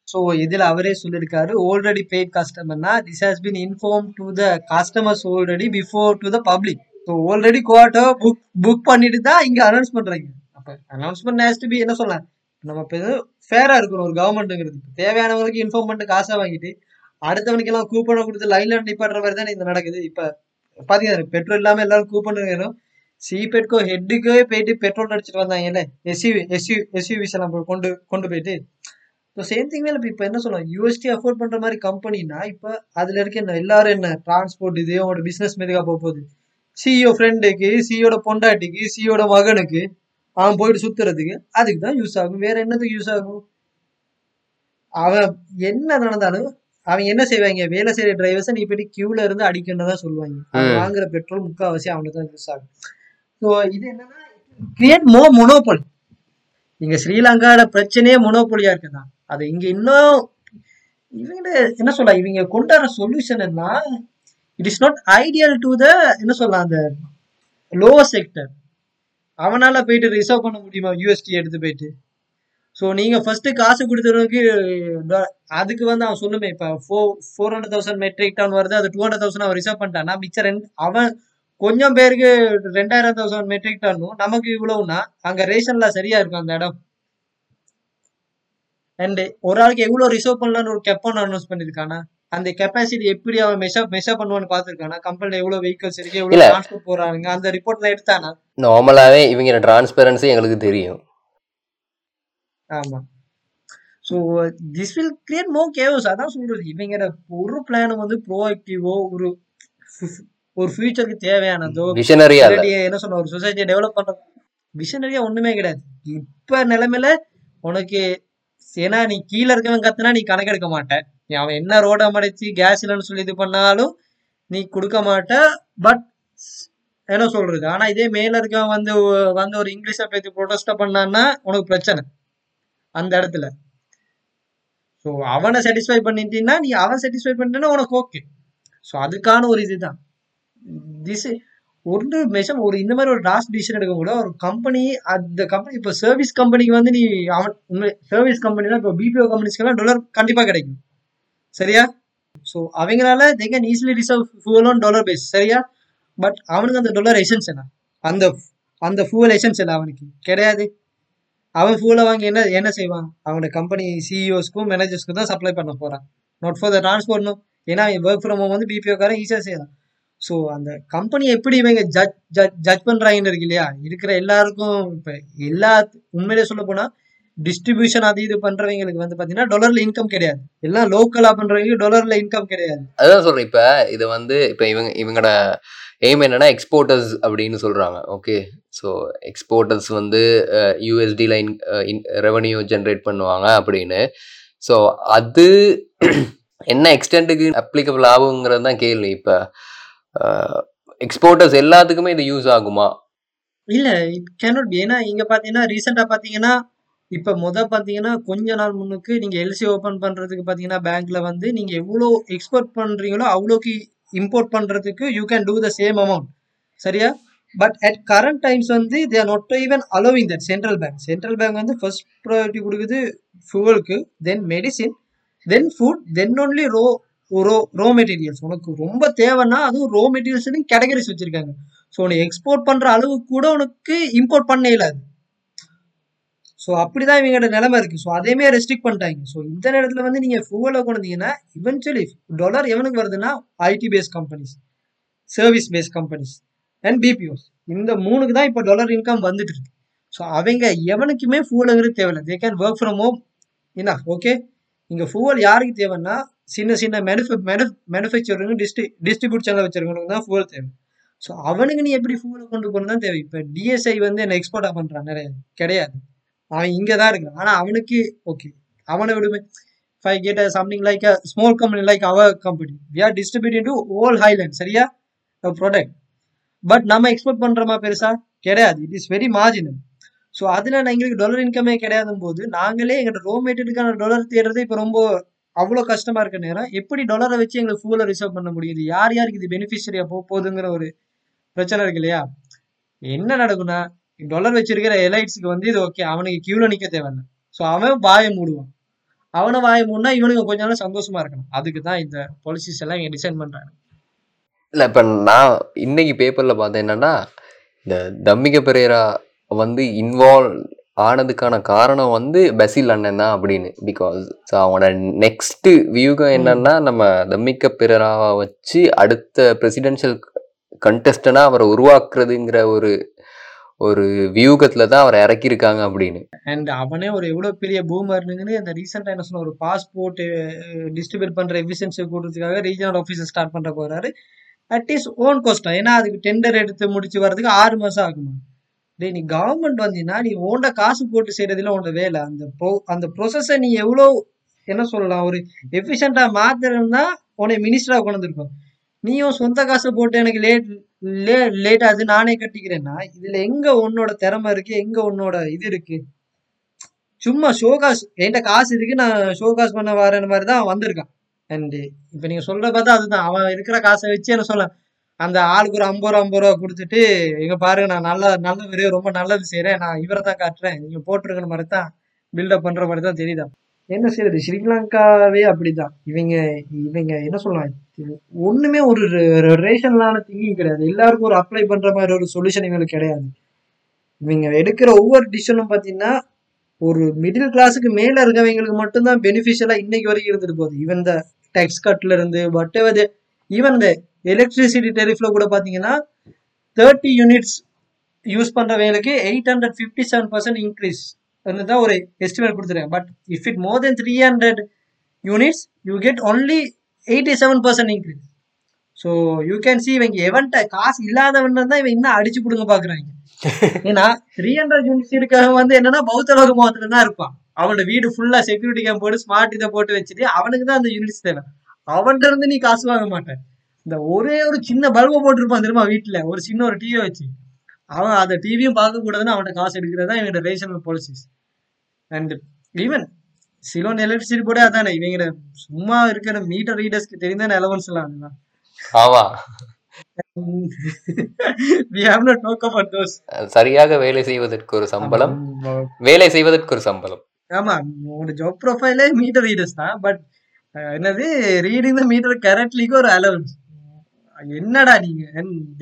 So இதுல அவரே சொல்லியிருக்காரு already paid கஸ்டமர்னா this has been inform to the customers already before to the public so already quarter book book பண்ணிட்டு தான் இங்கே announce பண்ணுறாங்க அப்போ announcement has to be என்ன சொல்லலாம் நம்ம இப்போ ஃபேராக இருக்கணும் ஒரு கவர்மெண்ட்டுங்கிறது தேவையானவங்களுக்கு இன்ஃபார்ம் பண்ணிட்டு காசாக வாங்கிட்டு அடுத்தவனுக்கு எல்லாம் கூப்பனை கொடுத்து லைன்ல நிப்பாடுற மாதிரி தானே இது நடக்குது. இப்போ பார்த்தீங்கன்னா பெட்ரோல் இல்லாமல் எல்லாரும் கூப்பன் இருக்கணும் சிபெட்கோ ஹெட்டுக்கே போயிட்டு பெட்ரோல் அடிச்சிட்டு வந்தாங்கல்ல எஸ்யூ எஸ்யூ எஸ்யூவிஸ் எல்லாம் கொண்டு கொண்டு போயிட்டு. இப்போ சேம் திங் மேல இப்போ என்ன சொல்லலாம் யூஎஸ்டி அஃபோர்ட் பண்ணுற மாதிரி கம்பெனின்னா இப்போ அதில் இருக்க என்ன? எல்லாரும் என்ன? டிரான்ஸ்போர்ட் இது அவங்களோட பிஸ்னஸ் மெதுக்காக போக போகுது. சிஇஓ ஃப்ரெண்டுக்கு சிஇஓட பொண்டாட்டிக்கு சிஇஓட மகனுக்கு அவன் போயிட்டு சுத்துறதுக்கு அதுக்கு தான் யூஸ் ஆகும். வேற என்னத்துக்கு யூஸ் ஆகும்? அவன் என்ன நடந்தாலும் அவங்க என்ன செய்வாங்க? வேலை செய்யற டிரைவர்ஸை நீ போயிட்டு கியூல இருந்து அடிக்கணும் தான் சொல்லுவாங்க. அவன். வாங்குற பெட்ரோல் முக்கால்வாசி அவனுக்கு தான் யூஸ் ஆகும். ஸோ இது என்னன்னா கிரியேட் மோ மொனோபொலி இங்க ஸ்ரீலங்கால பிரச்சனையே மொனோபொலியா இருக்குதான் அது இங்க இன்னும் இவங்க என்ன சொல்ல இவங்க கொண்டு வர சொல்யூஷன் என்ன it is not ideal to the என்ன சொல்லலாம் அந்த லோவர் செக்டர் அவனால போயிட்டு ரிசர்வ் பண்ண முடியுமா? யூஎஸ்டி எடுத்து போயிட்டு. ஸோ நீங்கள் ஃபஸ்ட்டு காசு கொடுத்துறதுக்கு அதுக்கு வந்து அவன் சொல்லுமே இப்போ four four hundred thousand metric ton வருது அது டூ ஹண்ட்ரட் தௌசண்ட் அவன் ரிசர்வ் பண்ணிட்டான்னா மிச்சம் ரெண்டு அவன் கொஞ்சம் பேருக்கு ரெண்டாயிரம் தௌசண்ட் மெட்ரிக் டன்னும் நமக்கு இவ்வளவுனா அங்கே ரேஷன்லாம் சரியா இருக்கும் அந்த இடம்? அண்டு ஒரு ஆளுக்கு எவ்வளோ ரிசர்வ் பண்ணலான்னு ஒரு கெப்பான் அனௌன்ஸ் பண்ணிருக்கானா அந்த கெப்பாசிட்டி எப்படி அவன் மெஷர் மெஷர் பண்ணுவான்னு பாத்துருக்கானா கம்பெனில எவ்வளவு வெஹிக்கல்ஸ் இருக்கு. எவ்வளவு டிரான்ஸ்போர்ட் போறாங்க அந்த ரிப்போர்ட்ல எடுத்தானா? நார்மலாகவே இவங்க டிரான்ஸ்பெரன்சி எங்களுக்கு தெரியும். ஆமா. ஸோ திஸ் வில் கிரியேட் மோ கேவஸ் அதான் சொல்றது. இவங்க ஒரு பிளான் வந்து ப்ரோஆக்டிவோ ஒரு ஒரு ஃபியூச்சருக்கு தேவையானதோ விஷனரியா என்ன சொல்ல ஒரு சொசைட்டியை டெவலப் பண்ற விஷனரியா ஒண்ணுமே கிடையாது. இப்ப நிலைமையில உனக்கு ஏன்னா நீ கீழே இருக்கவன் கத்துனா நீ கணக்கெடுக்க மாட்ட. நீ அவன் என்ன ரோட மடைச்சி கேஸ் இல்லைன்னு சொல்லி இது பண்ணாலும் நீ கொடுக்க மாட்ட பட் என்ன சொல்றது? ஆனா இதே மேல இருக்கவன் வந்து வந்து ஒரு இங்கிலீஷை பத்தி ப்ரொடெஸ்ட் பண்ணான்னா உனக்கு பிரச்சனை. அந்த இடத்துல. ஸோ அவனை சாட்டிஸ்ஃபை பண்ணிட்டீங்கன்னா நீ அவன் சாட்டிஸ்ஃபை பண்ணிட்டேன்னா உனக்கு ஓகே ஸோ அதுக்கான ஒரு இதுதான். திஸ் ஒரு மெஷம் ஒரு இந்த மாதிரி ஒரு லாஸ்ட் டிசிஷன் எடுக்க கூட ஒரு கம்பெனி அந்த கம்பெனி இப்போ சர்வீஸ் கம்பெனிக்கு வந்து நீ அவன் சர்வீஸ் சர்வீஸ் தான் இப்போ பிபிஓ கம்பெனிஸ்க்கெல்லாம் டொலர் கண்டிப்பாக கிடைக்கும். சரியா? ஸோ அவங்களால they can easily reserve fuel on dollar base சரியா? பட் அவனுக்கு அந்த டாலர் எசன்ஸ் என்ன? அந்த அந்த ஃபியூல் எசன்ஸ் இல்லை அவனுக்கு? கிடையாது. அவன் ஃபியூலை வாங்கி என்ன என்ன செய்வான்? அவனோட கம்பெனி சிஇஓஸ்க்கும் மேனேஜர்ஸ்க்கும் தான் சப்ளை பண்ண போகிறான் நாட் ஃபார் த டிரான்ஸ்போர்ட்னும் ஏன்னா ஒர்க் ஃப்ரம் ஹோம் வந்து பிபிஓக்காரன் ஈஸியாக செய்யலாம் ஸோ அந்த கம்பெனி எப்படி இவங்க ஜட்ஜ் ஜட் ஜட்ஜ் பண்ணுறாங்கன்னு இருக்கு இல்லையா? இருக்கிற எல்லாருக்கும் இப்போ எல்லா உண்மையிலே சொல்ல போனால் டிஸ்ட்ரிபியூஷன் அது இது பண்றவங்களுக்கு வந்து பார்த்தீங்கன்னா டாலர்ல இன்கம் கிடையாது. எல்லாம் லோக்கலாக பண்றவங்க டாலர்ல இன்கம் கிடையாது. அதான் சொல்றேன். இப்ப இது வந்து இப்ப இவங்க இவங்களோட எய்ம் என்னன்னா எக்ஸ்போர்ட்டர்ஸ் அப்படின்னு சொல்றாங்க. ஓகே ஸோ எக்ஸ்போர்ட்டர்ஸ் வந்து யூஎஸ்டியில் இன் ரெவன்யூ ஜென்ரேட் பண்ணுவாங்க அப்படின்னு. ஸோ அது என்ன எக்ஸ்டென்ட்டுக்கு அப்ளிகபிள் ஆகுங்கிறது தான் கேள்வி. இப்போ எக்ஸ்போர்ட்டர்ஸ் எல்லாத்துக்குமே இது யூஸ் ஆகுமா? இல்ல இட் கேனாட் பி ஏன்னா இங்க பாத்தீங்கன்னா ரீசெண்டா பாத்தீங்கன்னா இப்ப முத பாத்தீங்கன்னா கொஞ்ச நாள் முன்னுக்கு நீங்க எல்சி ஓப்பன் பண்றதுக்கு பாத்தீங்கன்னா பேங்க்ல வந்து நீங்க எவ்வளோ எக்ஸ்போர்ட் பண்றீங்களோ அவ்வளோக்கு இம்போர்ட் பண்றதுக்கு you can do the same amount சரியா? பட் அட் கரண்ட் டைம்ஸ் வந்து they are not even allowing that central bank central bank வந்து ஃபர்ஸ்ட் ப்ரையாரிட்டி கொடுக்குது ஃபியூவலுக்கு then medicine then food then only raw raw raw materials உனக்கு ரொம்ப தேவைன்னா அதுவும் raw materials categories வச்சிருக்காங்க. So உனக்கு எக்ஸ்போர்ட் பண்ற அளவுக்கு கூட உனக்கு இம்போர்ட் பண்ண இயலாது ஸோ அப்படி தான் இவங்களோட நிலைமை இருக்குது ஸோ அதேமே ரெஸ்ட்ரிக்ட் பண்ணிட்டாங்க. ஸோ இந்த நேரத்தில் வந்து நீங்கள் ஃபுவலை கொண்டீங்கன்னா இவென்ச்சுவலி டாலர் எவனுக்கு வருதுன்னா IT base companies service base companies and BPOs இந்த மூணுக்கு தான் இப்போ டாலர் இன்கம் வந்துட்டு இருக்கு. ஸோ அவங்க எவனுக்குமே ஃபுவலுங்கிறது தேவையில்லை. They can work from home என்ன ஓகே இங்கே ஃபுவல் யாருக்கு தேவைன்னா சின்ன சின்ன மேனுஃபே மேனு மேனுஃபேக்சருங்க டிஸ்ட்ரி டிஸ்ட்ரிபியூட் சேனல் தான் ஃபுவல் தேவை. ஸோ அவனுக்கு நீ எப்படி ஃபுவலை கொண்டு போகணும் தான் தேவை. இப்போ டிஎஸ்ஐ வந்து என்ன எக்ஸ்போர்ட்டாக பண்ணுறான் நிறைய கிடையாது. அவன் இங்கே தான் இருக்கான். ஆனால் அவனுக்கு ஓகே அவனை விடுமே. If I get like a like company like company company our company, we are all to சரியா? A பட் நம்ம எக்ஸ்போர்ட் பண்ணுறோமா பெருசா? கிடையாது. It is very marginal so அதில் நான் எங்களுக்கு டாலர் இன்கமே கிடையாதும் போது நாங்களே எங்களோட ரோ மெட்டீரியலுக்கான டாலர் தேடுறது இப்போ ரொம்ப அவ்வளோ கஷ்டமாக இருக்க நேரம். எப்படி டாலரை வச்சு எங்களுக்கு ஃபூலை ரிசர்வ் பண்ண முடியுது? யார் யாருக்கு இது பெனிஃபிஷரியாக போக போகுதுங்கிற ஒரு பிரச்சனை இருக்கு இல்லையா? என்ன நடக்கும்னா டாலர் வச்சிருக்கிற எலைட்ஸ்க்கு வந்து இது ஓகே அவனுக்கு கியூல நிக்க தேவையில்ல. ஸோ அவன் வாயை மூடுவான். அவனை வாயை மூடினா இவனுக்கு கொஞ்ச நாள் சந்தோஷமா இருக்கணும். அதுக்கு தான் இந்த பாலிசிஸ் எல்லாம் இங்க டிசைன் பண்றாங்க. இல்லை இப்போ நான் இன்னைக்கு பேப்பரில் பார்த்தேன் என்னன்னா இந்த தம்மிக பெரேரா வந்து இன்வால்வ் ஆனதுக்கான காரணம் வந்து பசில் அண்ணன் தான் அப்படின்னு. பிகாஸ் ஸோ அவனோட நெக்ஸ்ட் வியூகம் என்னன்னா நம்ம தம்மிக்க பெரேராவை வச்சு அடுத்த பிரசிடென்ஷியல் கண்டெஸ்டனாக அவரை உருவாக்குறதுங்கிற ஒரு ஒரு வியூகத்தில் தான் அவரை இறக்கியிருக்காங்க அப்படின்னு. அண்ட் அவனே ஒரு எவ்வளவு பெரிய பூமர்னுங்கன்னு அந்த ரீசெண்டா என்ன சொன்ன ஒரு பாஸ்போர்ட் டிஸ்ட்ரிபியூட் பண்ற எஃபிஷியன்சி கூடுறதுக்காக ரீஜனல் ஆஃபீஸர் ஸ்டார்ட் பண்ற போறாரு. அட் ஓன் கோஸ்டா ஏன்னா அதுக்கு டெண்டர் எடுத்து முடிச்சு வர்றதுக்கு ஆறு மாசம் ஆகுமா? டேய் நீ கவர்மெண்ட் வந்தீங்கன்னா நீ ஓண்ட காசு போட்டு செய்யறதுல உன்னோட வேலை. அந்த ப்ரோ அந்த ப்ரொசஸை நீ எவ்வளோ என்ன சொல்லலாம் ஒரு எஃபிஷியண்டா மாத்திரம்னா உன்னை மினிஸ்டரா கொண்டு வந்திருக்கும். நீயும் சொந்த காசை போட்டு எனக்கு லேட் லே லேட் ஆகுது நானே கட்டிக்கிறேன்னா இதுல எங்க உன்னோட திறமை இருக்கு எங்க உன்னோட இது இருக்கு? சும்மா ஷோகாஸ் என்கிட்ட காசு இருக்கு நான் ஷோகாஸ் பண்ண வரேன் மாதிரி தான் வந்திருக்கான். அண்ட் இப்போ நீங்க சொல்ற பார்த்தா அதுதான். அவன் இருக்கிற காசை வச்சு என்ன சொல்ல அந்த ஆளுக்கு ஒரு ஐம்பது ரூபா ஐம்பது ரூபா கொடுத்துட்டு இங்கே பாருங்க நான் நல்ல நல்ல ரொம்ப நல்லது செய்கிறேன் நான் இவரை தான் காட்டுறேன். நீங்க போட்டிருக்கிற மாதிரி தான் பில்டப் பண்ற மாதிரி தான் தெரியுதான் என்ன செய்யறது ஸ்ரீலங்காவே அப்படிதான். இவங்க இவங்க என்ன சொல்லலாம் ஒண்ணுமே ஒரு ரேஷனலான திங்கிங் கிடையாது. எல்லாருக்கும் ஒரு அப்ளை பண்ற மாதிரி ஒரு சொல்யூஷன் இவங்களுக்கு கிடையாது. இவங்க எடுக்கிற ஒவ்வொரு டிசிஷனும் பாத்தீங்கன்னா ஒரு மிடில் கிளாஸுக்கு மேல இருக்கவங்களுக்கு மட்டும்தான் பெனிஃபிஷியலா இன்னைக்கு வரைக்கும் இருந்துட்டு போகுது. ஈவன் இந்த டேக்ஸ் கட்ல இருந்து பட் எவர் ஈவன் இந்த எலக்ட்ரிசிட்டி டெரிஃப்ல கூட பாத்தீங்கன்னா தேர்ட்டி யூனிட்ஸ் யூஸ் பண்றவங்களுக்கு eight hundred fifty seven percent increase தான் ஒரு எஸ்டிமேட் கொடுத்துருக்கேன் but if it more then three hundred units you get only eighty seven percent increase so you can see இவங்க எவன்ட்ட காசு இல்லாதவன் தான் இவன் இன்னும் அடிச்சு கொடுங்க பாக்குறாங்க. ஏன்னா த்ரீ ஹண்ட்ரட் யூனிட்ஸ் இருக்கவன் வந்து என்னன்னா பௌத்த லோக மோகத்துல தான் இருப்பான். அவனோட வீடு ஃபுல்லா செக்யூரிட்டி கேம் போட்டு ஸ்மார்ட் இதை போட்டு வச்சுட்டு அவனுக்கு தான் அந்த யூனிட்ஸ் தேவை. அவன்கிட்ட இருந்து நீ காசு வாங்க மாட்டேன். இந்த ஒரே ஒரு சின்ன பல்பை போட்டிருப்பான் தெரியுமா வீட்டுல? ஒரு சின்ன ஒரு டிவியை வச்சு. அவன் அந்த டிவியும் பார்க்க கூடாதுன்னு அவன்கிட்ட காசு எடுக்கிறது தான் இவங்க rational policies and even Ceylon electricity போர்டே அதானே? இவங்க சும்மா இருக்கிற மீட்டர் ரீடர்ஸ்க்கு தெரிந்த அலவன்ஸ் எல்லாம்? about those. சரியாக வேலை செய்வதற்கு ஒரு சம்பளம். வேலை செய்வதற்கு ஒரு சம்பளம். ஆமா உங்களோட ஜாப் ப்ரொஃபைலே மீட்டர் ரீடர்ஸ் தான். பட் என்னது? ரீடிங் த மீட்டர் கரெக்ட்லிக்கு ஒரு அலவன்ஸ் என்னடா நீங்க?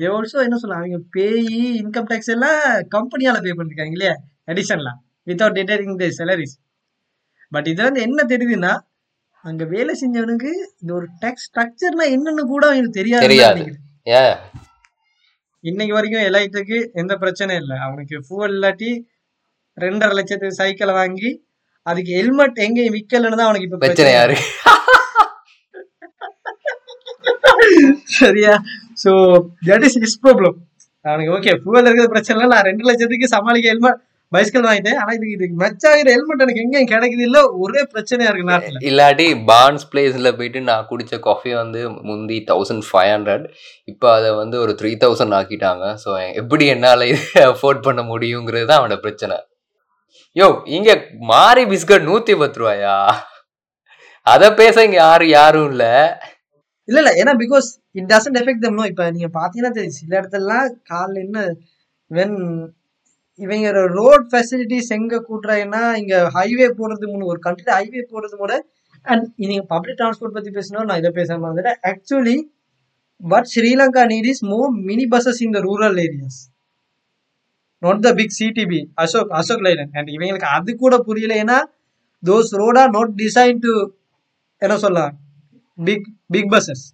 தே ஆல்சோ என்ன சொல்லலாம் அவங்க பேய் இன்கம் டேக்ஸ் எல்லாம் கம்பெனியால பே பண்ணிருக்காங்க இல்லையா? அடிஷன்லாம் without deducting the salaries but இது வந்து என்ன தெரியுதுன்னா அங்க வேலை செஞ்சவனுக்கு இந்த ஒரு டேக்ஸ் ஸ்ட்ரக்சர்னா என்னன்னு கூட அவங்களுக்கு தெரியாது. இன்னைக்கு வரைக்கும் எலைட்டுக்கு எந்த பிரச்சனையும் இல்லை. அவனுக்கு ஃபுவல் இல்லாட்டி ரெண்டரை லட்சத்துக்கு சைக்கிளை வாங்கி அதுக்கு ஹெல்மெட் எங்க விக்கலன்னு தான் அவனுக்கு இப்ப பிரச்சனை. யாரு? சரியா? So that is is problem அவனுக்கு ஓகே ஃபுவல் இருக்கிறது பிரச்சனை இல்லை நான் ரெண்டு லட்சத்துக்கு சமாளிக்க ஹெல்மெட் பைஸ்கல் வாங்கிட்டேன். ஆனா இதுக்கு இதுக்கு மெச் ஆகிற ஹெல்மெட் எனக்கு எங்கேயும் கிடைக்குது இல்ல. ஒரே பிரச்சனையா இருக்கு நாட்டுல. இல்லாட்டி பான்ஸ் பிளேஸ்ல போயிட்டு நான் குடிச்ச காஃபி வந்து முந்தி தௌசண்ட் ஃபைவ் ஹண்ட்ரட் இப்போ அதை வந்து ஒரு த்ரீ தௌசண்ட் ஆக்கிட்டாங்க. ஸோ எப்படி என்னால் இதை அஃபோர்ட் பண்ண முடியுங்கிறது தான் அவனோட பிரச்சனை. யோ இங்க மாரி பிஸ்கட் நூத்தி பத்து ரூபாயா? அதை பேச இங்க யாரு யாரும் இல்ல. இல்ல இல்ல. ஏன்னா because it doesn't affect them இப்ப நீங்க பாத்தீங்கன்னா தெரியும் சில இடத்துலலாம் காலைல என்ன வென் இவங்க ரோட் ஃபெசிலிட்டிஸ் எங்க கூட்டுறாங்கன்னா இங்க ஹைவே போடுறது மூணு ஒரு கண்ட்ரில ஹைவே போடுறது கூட அண்ட் நீங்க பப்ளிக் டிரான்ஸ்போர்ட் பத்தி பேசணும் நான் இதை பேச மாதிரி actually but Sri Lanka need is more mini buses in the rural areas not the big CTB Ashok Ashok Leyland and இவங்களுக்கு அது கூட புரியல ஏன்னா those road not design to என்ன சொல்லலாம் பிக் பிக் பஸ்ஸஸ்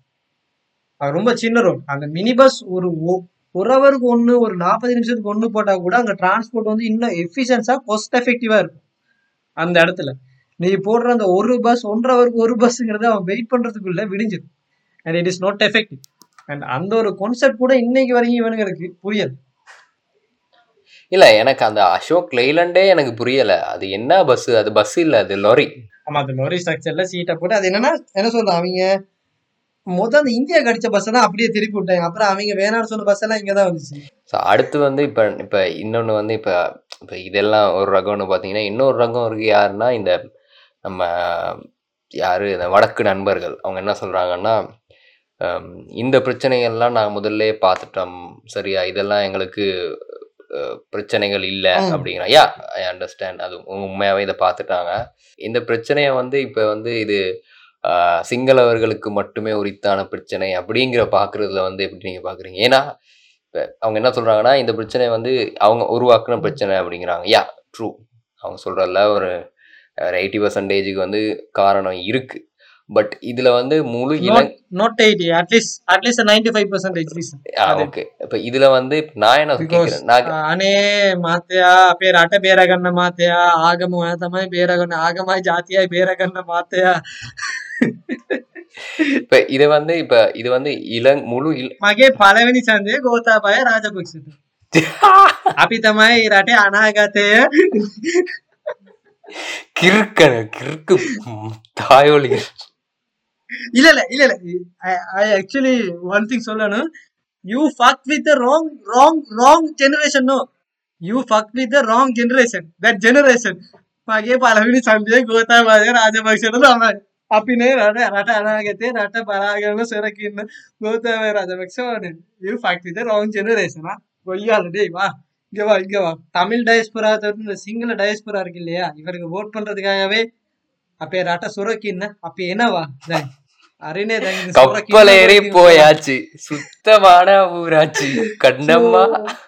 அது ரொம்ப சின்ன ரோட் அந்த மினி பஸ் ஒரு ஒரு ஹவருக்கு ஒன்று ஒரு நாற்பது நிமிஷத்துக்கு ஒன்று போட்டால் கூட அங்கே டிரான்ஸ்போர்ட் வந்து இன்னும் எஃபிஷியன்ஸாக காஸ்ட் எஃபெக்டிவாக இருக்கும். அந்த இடத்துல. நீ போடுற அந்த ஒரு பஸ் ஒன்றரை ஹவருக்கு ஒரு பஸ்ஸுங்கிறத அவன் வெயிட் பண்ணுறதுக்குள்ள விடிஞ்சிடும் and it is not effective and அந்த ஒரு கான்செப்ட் கூட இன்னைக்கு வரைக்கும் இவனுங்களுக்கு புரியல. இல்ல எனக்கு அந்த அசோக் லைலண்டே எனக்கு புரியல. அது என்ன பஸ் அது பஸ் இல்ல அது லாரி ஆமா அந்த லோரி ஸ்ட்ரக்சர்ல சீட்டை போட்டு அது என்னன்னா என்ன சொல்றது அவங்க? மொத்தம் அந்த இந்தியா கடிச்ச பஸ் தான் அப்படியே திருப்பி விட்டாங்க. அப்புறம் அவங்க வேணாம்னு சொன்ன பஸ் எல்லாம் இங்க தான் வந்துச்சு. ஸோ அடுத்து வந்து இப்போ இப்போ இன்னொன்று வந்து இப்போ இப்போ இதெல்லாம் ஒரு ரகம்னு பார்த்தீங்கன்னா இன்னொரு ரகம் இருக்கு யாருன்னா இந்த நம்ம யார் இந்த வடக்கு நண்பர்கள். அவங்க என்ன சொல்கிறாங்கன்னா இந்த பிரச்சனைகள்லாம் நாங்கள் முதல்ல பார்த்துட்டோம். சரியா? இதெல்லாம் எங்களுக்கு பிரச்சனைகள் இல்லை. அப்படிங்கிற. யா ஐ அண்டர்ஸ்டாண்ட் அது உண்மையாகவே இதை பார்த்துட்டாங்க. இந்த பிரச்சனையை வந்து இப்போ வந்து இது சிங்களவர்களுக்கு மட்டுமே உரித்தான பிரச்சனை அப்படிங்கிற பார்க்குறதுல வந்து எப்படி நீங்கள் பார்க்குறீங்க ஏன்னா இப்போ அவங்க என்ன சொல்கிறாங்கன்னா இந்த பிரச்சனை வந்து அவங்க உருவாக்குன பிரச்சனை அப்படிங்கிறாங்க. யா ட்ரூ அவங்க சொல்கிறதுல ஒரு எயிட்டி பர்சன்டேஜுக்கு வந்து காரணம் இருக்கு. பட் இதுல வந்து முழு not eighty at least at least ninety five percentage reason இப்போ இதுல வந்து நான் என்ன கேட்கிறேன் நான் அனே மாத்தையா பேர் அட்ட பேரகண்ண மாத்தையா பேரகண்ண ஆகமாய் ஜாத்தியாய் பேரகண்ண மாத்தையா. இப்போ இதை வந்து இப்போ இது வந்து இளங் முழு இள මගේ පළවෙනි සන්දය ගෝතාපය රාජපක්ෂට අපි තමයි රටේ අනාගතය கிறுக்கன கிறுக்கு ம், தாயோலிகள் இல்ல இல்ல இல்ல இல்ல ஐ ஆக்சுவலி ஒன் திங் சொல்லணும் you fuck with the wrong wrong wrong generation no you fuck with the wrong generation that generation මගේ පළවෙනි සන්දය ගෝතාපය රාජපක්ෂට තමයි අපිනේ රට රට අනාගතේ රට බලාගන්න සොරකින්න ගෝතාපය රාජපක්ෂ ඕනේ you fuck with the wrong ஜெனரேஷனா கொய்யால டேய் வா இங்க வா இங்க வா தமிழ் டயஸ்புரா தவிர்த்து இந்த சிங்கள டயஸ்புரா இருக்கு இல்லையா இவருக்கு ஓட் பண்றதுக்காகவே அப்பே ரட்ட சுரக்கின்ன அப்ப என்னவா டேய், அரினே டேய், இந்த சுரக்கின்ன கப்பலேறி பத்தி போயாச்சு சுத்தமான ஊராட்சி கண்ணம்மா So,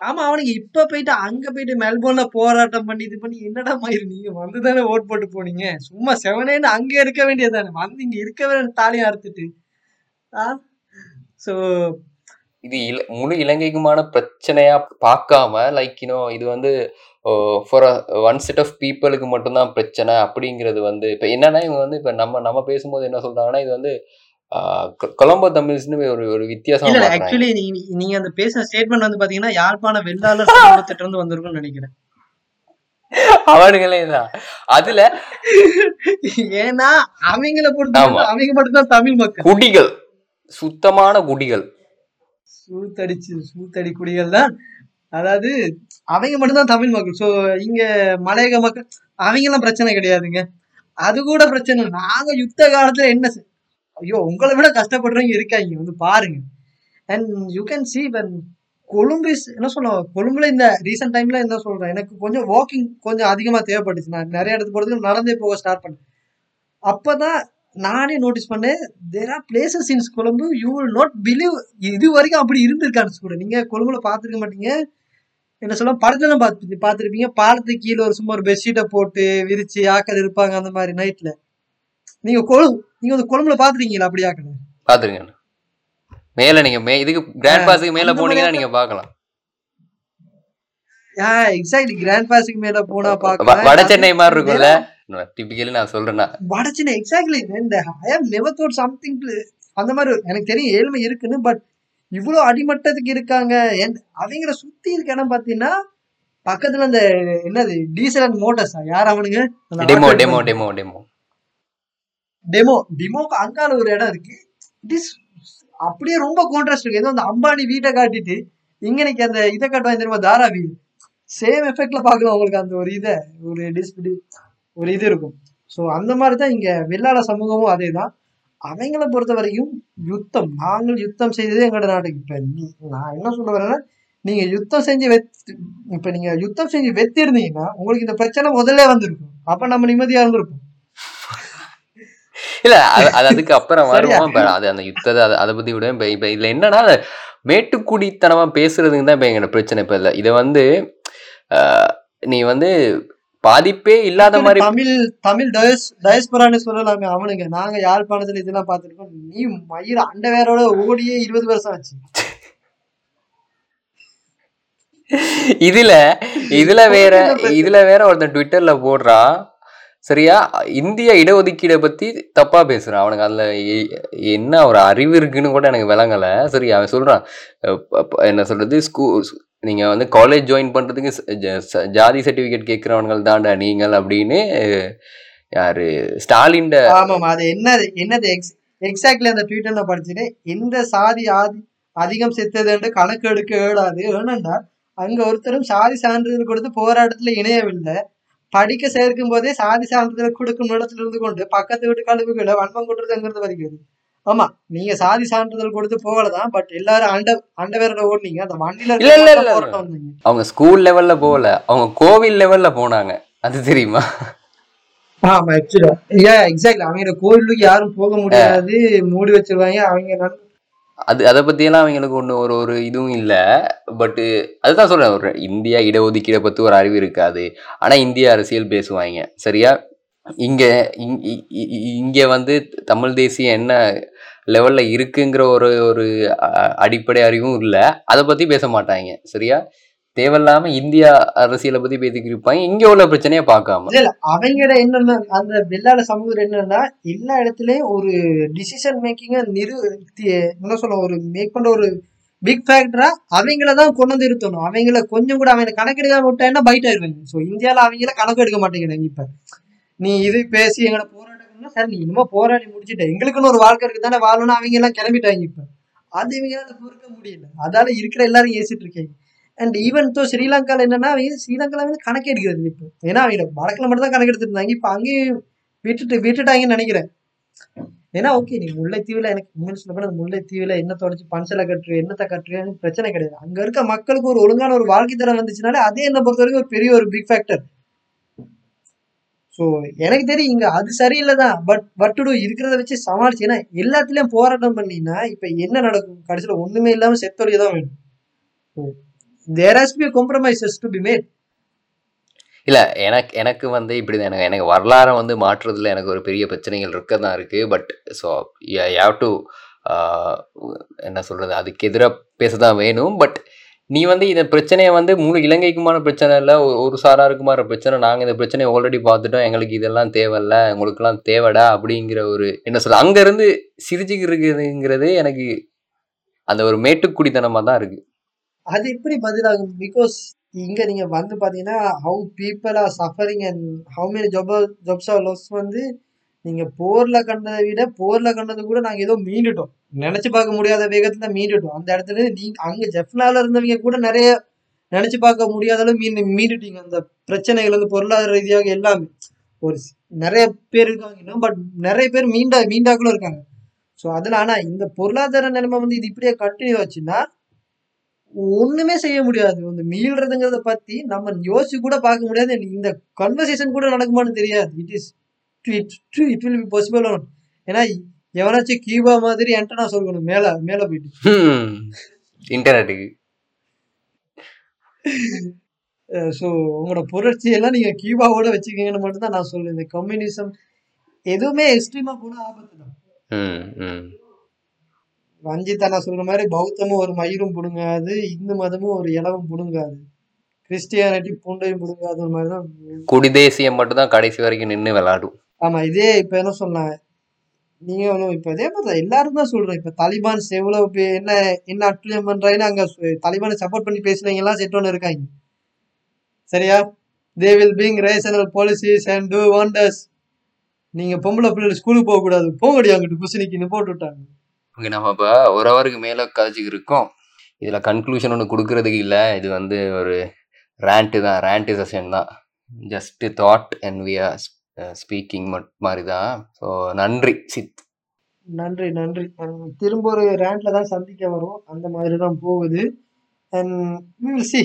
ஆமா அவனுக்கு இப்ப போயிட்டு அங்க போயிட்டு மெல்போர்ன்ல போராட்டம் பண்ணி இது பண்ணி என்னடா மாதிரி நீங்க வந்து தானே ஓட் போட்டு போனீங்க? சும்மா செவனேன்னு அங்க இருக்க வேண்டியதானே வந்து இங்க இருக்க வேண்டிய அறுத்துட்டு. ஆ? சோ இது இல முழு இலங்கைக்குமான பிரச்சனையா பார்க்காம லைக் யூனோ இது வந்து ஃபார் ஒன் செட் ஆஃப் பீப்புளுக்கு மட்டும்தான் பிரச்சனை அப்படிங்கிறது வந்து இப்போ என்னன்னா இவங்க வந்து இப்போ நம்ம நம்ம பேசும்போது என்ன சொல்றாங்கன்னா இது வந்து கொலம்போ தமிழ்ஸ்னு ஒரு ஒரு வித்தியாசமா இல்ல ஆக்சுவலி நீங்க நீங்க அந்த பேசின ஸ்டேட்மெண்ட் வந்து பாத்தீங்கன்னா யாழ்ப்பாண வெள்ளாளர் சமூகத்திட்ட இருந்து வந்திருக்கும்னு நினைக்கிறேன். அவனுங்களே தான். அதுல ஏன்னா அவங்கள பொறுத்த. அவங்க மட்டும்தான் தமிழ் மக்கள். குடிகள். சுத்தமான குடிகள். சூத்தடிச்சு சூத்தடி குடிகள் தான். அதாவது அவங்க மட்டும்தான் தமிழ் மக்கள். சோ இங்க மலையக மக்கள் அவங்கெல்லாம் பிரச்சனை கிடையாதுங்க. அது கூட பிரச்சனை. நாங்க யுத்த காலத்துல என்ன ஐயோ உங்களை விட கஷ்டப்படுறவங்க இருக்காங்க வந்து பாருங்க. And you can see when Colombo என்ன சொல்லுவோம் கொழும்புல இந்த ரீசெண்ட் டைம்ல என்ன சொல்றேன் எனக்கு கொஞ்சம் வாக்கிங் கொஞ்சம் அதிகமா தேவைப்பட்டுச்சு. நான் நிறைய இடத்துக்கு போறதுக்கு நடந்தே போக ஸ்டார்ட் பண்ணேன். அப்பதான் நானே நோட்டீஸ் பண்ணேன் there are places in Colombo you will not believe இது வரைக்கும் அப்படி இருந்திருக்கான்னு கூட நீங்க கொழும்புல பார்த்துருக்க மாட்டீங்க. என்ன சொல்ல படத்துல பார்த்து பார்த்துருப்பீங்க. பாலத்துக்கு கீழே ஒரு சும்மா ஒரு பெட்ஷீட்டை போட்டு விரிச்சு ஆக்கள் இருப்பாங்க அந்த மாதிரி நைட்ல நீங்க கொழு நீங்க வந்து கொழும்புல பாத்துருக்கீங்களா அப்படி ஆக்கள் பாத்துருங்க மேல நீங்க மே இதுக்கு கிராண்ட் பாஸுக்கு மேல போனீங்கன்னா நீங்க பார்க்கலாம் எக்ஸாக்ட்லி கிராண்ட் பாஸுக்கு மேல போனா பாக்கலாம். வட சென்னை மாதிரி இருக்கும்ல? டிபிக்கலி நான் சொல்றேன்னா. வடச்சின எக்ஸாக்ட்லி இந்த I have never thought something அந்த மாதிரி எனக்கு தெரியும் ஏழ்மை இருக்குன்னு பட் இவ்வளோ அடிமட்டத்துக்கு இருக்காங்க. அவங்கள சுத்தி இருக்க இடம் பாத்தீங்கன்னா பக்கத்துல அந்த என்னது டீசல் அண்ட் மோட்டர்ஸா யார் அவனுங்க? Demo demo. Demo demo demo டெமோக்கு அங்கால ஒரு இடம் இருக்கு. இட் இஸ் அப்படியே ரொம்ப கான்ட்ராஸ்ட் இருக்கு. ஏதோ அந்த அம்பானி வீட்டை காட்டிட்டு இங்கனைக்கு அந்த இதை காட்டுவாங்க தெரியுமா? தாராவி சேம் எஃபெக்ட்ல பார்க்கலாம் உங்களுக்கு அந்த ஒரு இதை. ஒரு டிஸ்பிடி ஒரு இது இருக்கும். ஸோ அந்த மாதிரி தான் இங்க வெள்ளாள சமூகமும் அதே தான் அவங்கள பொறுத்த வரைக்கும் யுத்தம் நாங்கள் யுத்தம் செய்ததே எங்களோட நாட்டுக்கு. இப்ப நீ நான் என்ன சொல்ல வரேன்னா நீங்க யுத்தம் செஞ்சு வெத் இப்ப நீங்க யுத்தம் செஞ்சு வெத்திருந்தீங்கன்னா உங்களுக்கு இந்த பிரச்சனை முதல்ல வந்திருக்கும். அப்ப நம்ம நிம்மதியா இருந்திருப்போம். இல்ல அது அது அதுக்கு அப்புறம்? வருவோம் அது அந்த யுத்தத்தை அதை பத்தி விட இப்ப இதுல என்னன்னா மேட்டுக்குடித்தனமா பேசுறதுக்கு தான் இப்ப எங்களோட பிரச்சனை இப்ப இல்ல. இதை வந்து நீ வந்து பாதிப்பே இல்லாத மாதிரி தமிழ் தமிழ் டயஸ் டயஸ்பரான்னு சொல்லலாமே அவனுங்க. நாங்க யாழ்ப்பாணத்துல இதெல்லாம் பார்த்திருக்கோம். நீ மயிர் அண்டவேரோட ஓடியே இருபது வருஷம் ஆச்சு. இதுல இதுல வேற இதுல வேற ஒருத்தன் ட்விட்டர்ல போடுறான். சரியா? இந்திய இடஒதுக்கீடை பத்தி தப்பா பேசுறான். அவனுக்கு அதுல என்ன ஒரு அறிவு இருக்குன்னு கூட எனக்கு விளங்கல. சரி அவன் சொல்றான். என்ன சொல்றது? ஸ்கூ நீங்க வந்து காலேஜ் ஜாயின் பண்றதுக்கு ஜ- ச- ஜாதி சர்டிபிகேட் கேட்கிறவங்க தாண்டா நீங்கள் அப்படின்னு யாரு? ஸ்டாலின் ஆமாம் அது என்னது என்னது எக்ஸ் எக்ஸாக்ட்லி அந்த ட்விட்டரில் படிச்சுட்டு எந்த சாதி ஆதி அதிகம் செத்ததுன்னு கணக்கு எடுக்க இயலாது. ஏனண்டா அங்க ஒருத்தரும் சாதி சான்றிதழ் கொடுத்து போராட்டத்துல இணையவில்லை. படிக்க சேர்க்கும் போதே சாதி சான்றிதழ் கொடுக்கும் இடத்துல இருந்து கொண்டு பக்கத்து வீட்டு கழுவுகளை வன்மம் கொண்டுறதுங்கிறது வருகிறது ஆமா நீங்க சாதி சான்றிதழ் கொடுத்து போகலதான் பட் எல்லாரும் அண்ட அண்டவேரோட ஓடுனீங்க. அந்த வண்டியில இல்ல, இல்ல, இல்ல, அவங்க ஸ்கூல் லெவல்ல போகல. அவங்க கோவில் லெவல்ல போனாங்க. அது தெரியுமா? ஆமா ஆக்சுவலா ஏன் எக்ஸாக்ட்லி அவங்க கோயிலுக்கு யாரும் போக முடியாது. மூடி வச்சிருவாங்க. அவங்க அது அதை பற்றியெல்லாம் அவங்களுக்கு ஒன்று ஒரு ஒரு இதுவும் இல்லை. பட்டு அதுதான் சொல்கிறேன் ஒரு இந்தியா இடஒதுக்கீடை பற்றி ஒரு அறிவு இருக்காது. ஆனால் இந்திய அரசியல் பேசுவாங்க சரியா? இங்கே இங்கே வந்து தமிழ் தேசியம் என்ன லெவலில் இருக்குங்கிற ஒரு ஒரு அடிப்படை அறிவும் இல்லை. அதை பற்றி பேச மாட்டாங்க சரியா? தேவையில்லாம இந்தியா அரசியலை பத்தி பேசிக்கிட்டு இருப்பாங்க. இங்கே உள்ள பிரச்சனையை பார்க்காம. இல்ல அவங்களோட என்னன்னா அந்த வெள்ளாட சமூகம் என்னன்னா எல்லா இடத்துலயும் ஒரு டிசிஷன் மேக்கிங்க நிறு என்ன சொல்ல ஒரு மேக் பண்ற ஒரு பிக் ஃபேக்டரா அவங்கள தான் கொண்டு வந்து இருத்தணும் அவங்கள கொஞ்சம் கூட அவங்க கணக்கெடுக்க விட்டாங்கன்னா பைட் ஆயிருவாங்க ஸோ இந்தியால அவங்கள கணக்கு எடுக்க மாட்டேங்கிறாங்க இப்ப. நீ இது பேசி எங்களை போராட்டம்னா சார் நீ இன்னுமா போராடி முடிச்சுட்ட. எங்களுக்குன்னு ஒரு வாழ்க்கை இருக்கு தானே வாழணும்னு அவங்க எல்லாம் கிளம்பிட்டாங்க இப்ப. அது இவங்களால பொறுக்க முடியல. அதால இருக்கிற எல்லாரும் ஏசிட்டு இருக்காங்க. அண்ட் ஈவன் தோ ஸ்ரீலங்காவில் என்னன்னா அவங்க ஸ்ரீலங்கால வந்து கணக்கு எடுக்கிறது இப்போ. ஏன்னா அவங்க வடக்கில் மட்டும் தான் கணக்கு எடுத்துருந்தாங்க இப்போ அங்கேயும் விட்டுட்டு விட்டுட்டாங்கன்னு நினைக்கிறேன். ஏன்னா ஓகே நீ முல்லைத்தீவுல எனக்கு உண்மையில சொல்ல முல்லை முல்லைத்தீவுல என்ன தொடச்சு பன்சலை கட்டுரு என்னத்தை கட்டுறேன்னு பிரச்சனை கிடையாது. அங்கே இருக்க மக்களுக்கு ஒரு ஒழுங்கான ஒரு வாழ்க்கை தரம் வந்துச்சுனாலே அதே என்ன பொறுத்த வரைக்கும் ஒரு பெரிய ஒரு பிக் ஃபேக்டர் ஸோ எனக்கு தெரியும் இங்கே அது சரியில்லை தான். பட் பட் டூ இருக்கிறத வச்சு சமாளிச்சு ஏன்னா எல்லாத்துலேயும் போராட்டம் பண்ணினா இப்போ என்ன நடக்கும்? கடைசியில் ஒன்றுமே இல்லாமல் செத்தொழிய தான் வேணும். There has be compromises to be made இல்லை எனக்கு எனக்கு வந்து இப்படி தான் எனக்கு எனக்கு வரலாறை வந்து மாற்றுறதுல எனக்கு ஒரு பெரிய பிரச்சனைகள் இருக்க. தான் இருக்குது but so have to uh, என்ன சொல்கிறது அதுக்கு எதிராக பேச தான் வேணும். பட் நீ வந்து இந்த பிரச்சனையை வந்து முழு இலங்கைக்குமான பிரச்சனை இல்லை ஒரு- சாராக சாராருக்குமான பிரச்சனை. நாங்கள் இந்த பிரச்சனையை ஆல்ரெடி பார்த்துட்டோம். எங்களுக்கு இதெல்லாம் தேவையில்ல. உங்களுக்குலாம் தேவைடா அப்படிங்கிற ஒரு என்ன சொல்ல அங்கேருந்து சிரிச்சுக்கிறதுங்கிறது எனக்கு அந்த ஒரு மேட்டுக்குடித்தனமாக தான் இருக்குது அது எப்படி பதிலாகும்? பிகாஸ் இங்க நீங்க வந்து பாத்தீங்கன்னா how people are suffering and how many job jobs are loss வந்து நீங்க போர்ல கண்டதை விட போர்ல கண்டது கூட நாங்க ஏதோ மீண்டுட்டோம். நினைச்சு பார்க்க முடியாத வேகத்துல மீண்டுட்டோம். அந்த இடத்துல நீங்க அங்க ஜெஃப்னால இருந்தவங்க கூட நிறைய நினைச்சு பார்க்க முடியாத அளவு மீன் மீண்டுட்டீங்க. அந்த பிரச்சனைகள் வந்து பொருளாதார ரீதியாக எல்லாமே. ஒரு நிறைய பேர் இருக்காங்க. இன்னும் பட் நிறைய பேர் மீண்டா மீண்டாக்களும் இருக்காங்க. ஸோ அதில் ஆனால் இந்த பொருளாதார நிலைமை வந்து இது இப்படியே கண்டினியூ ஆச்சுன்னா ஒண்ணுமே செய்ய முடியாது. இந்த மீள்றதுங்கிறத பத்தி நம்ம யோசிச்சு கூட பார்க்க முடியாது. இந்த கன்வர்சேஷன் கூட நடக்குமான்னு தெரியாது. It is it it will be possible ஏன்னா எவனாச்சும் கியூபா மாதிரி என்கிட்ட நான் சொல்லணும் மேல மேல போயிட்டு. இன்டர்நெட்டுக்கு ஸோ உங்களோட புரட்சியெல்லாம் நீங்க கியூபாவோட வச்சுக்கீங்கன்னு மட்டும் தான் நான் சொல்லுவேன் இந்த கம்யூனிசம் எதுவுமே எக்ஸ்ட்ரீமா கூட ஆபத்து தான் ம் ம் ரஞ்சிதா நான் சொல்ற மாதிரி பௌத்தமும் ஒரு மயிரும் புடுங்காது இந்து மதமும் ஒரு இலவும் புடுங்காது. கிறிஸ்டியானிட்டி பூண்டையும் புடுங்காத மாதிரி தான் குடிதேசியம் மட்டும் தான் கடைசி வரைக்கும் நின்று விளையாடும் ஆமா இதே இப்ப என்ன சொன்னாங்க? நீங்க ஒண்ணும் இப்ப இதே மாதிரி தான் எல்லாரும் தான் சொல்றேன் இப்ப தாலிபான்ஸ் எவ்வளவு பே- என்ன என்ன அட்டுழியம் பண்றாங்கன்னு அங்க தாலிபானை சப்போர்ட் பண்ணி பேசுறவங்க எல்லாம் செட்டோன்னு இருக்காங்க. சரியா? They will being rational policies and do wonders நீங்க பொம்பளை பிள்ளைகள் ஸ்கூலுக்கு போக கூடாது போங்கடி அங்கிட்டு குசினிக்குன்னு போட்டு விட்டாங்க. ஓகே நம்ம இப்போ ஒரு ஹவருக்கு மேலே கதைச்சிக்கு இருக்கோம். இதில் கன்க்ளூஷன் ஒன்று கொடுக்கறதுக்கு இல்லை. இது வந்து ஒரு ரேண்ட்டு தான். ரேண்ட்டு செஷன் தான். Just thought and we are speaking மாதிரி தான் ஸோ நன்றி சித். நன்றி நன்றி. திரும்ப ஒரு ரேண்ட்ல தான் சந்திக்க வரும். அந்த மாதிரி தான் போகுது அண்ட் சி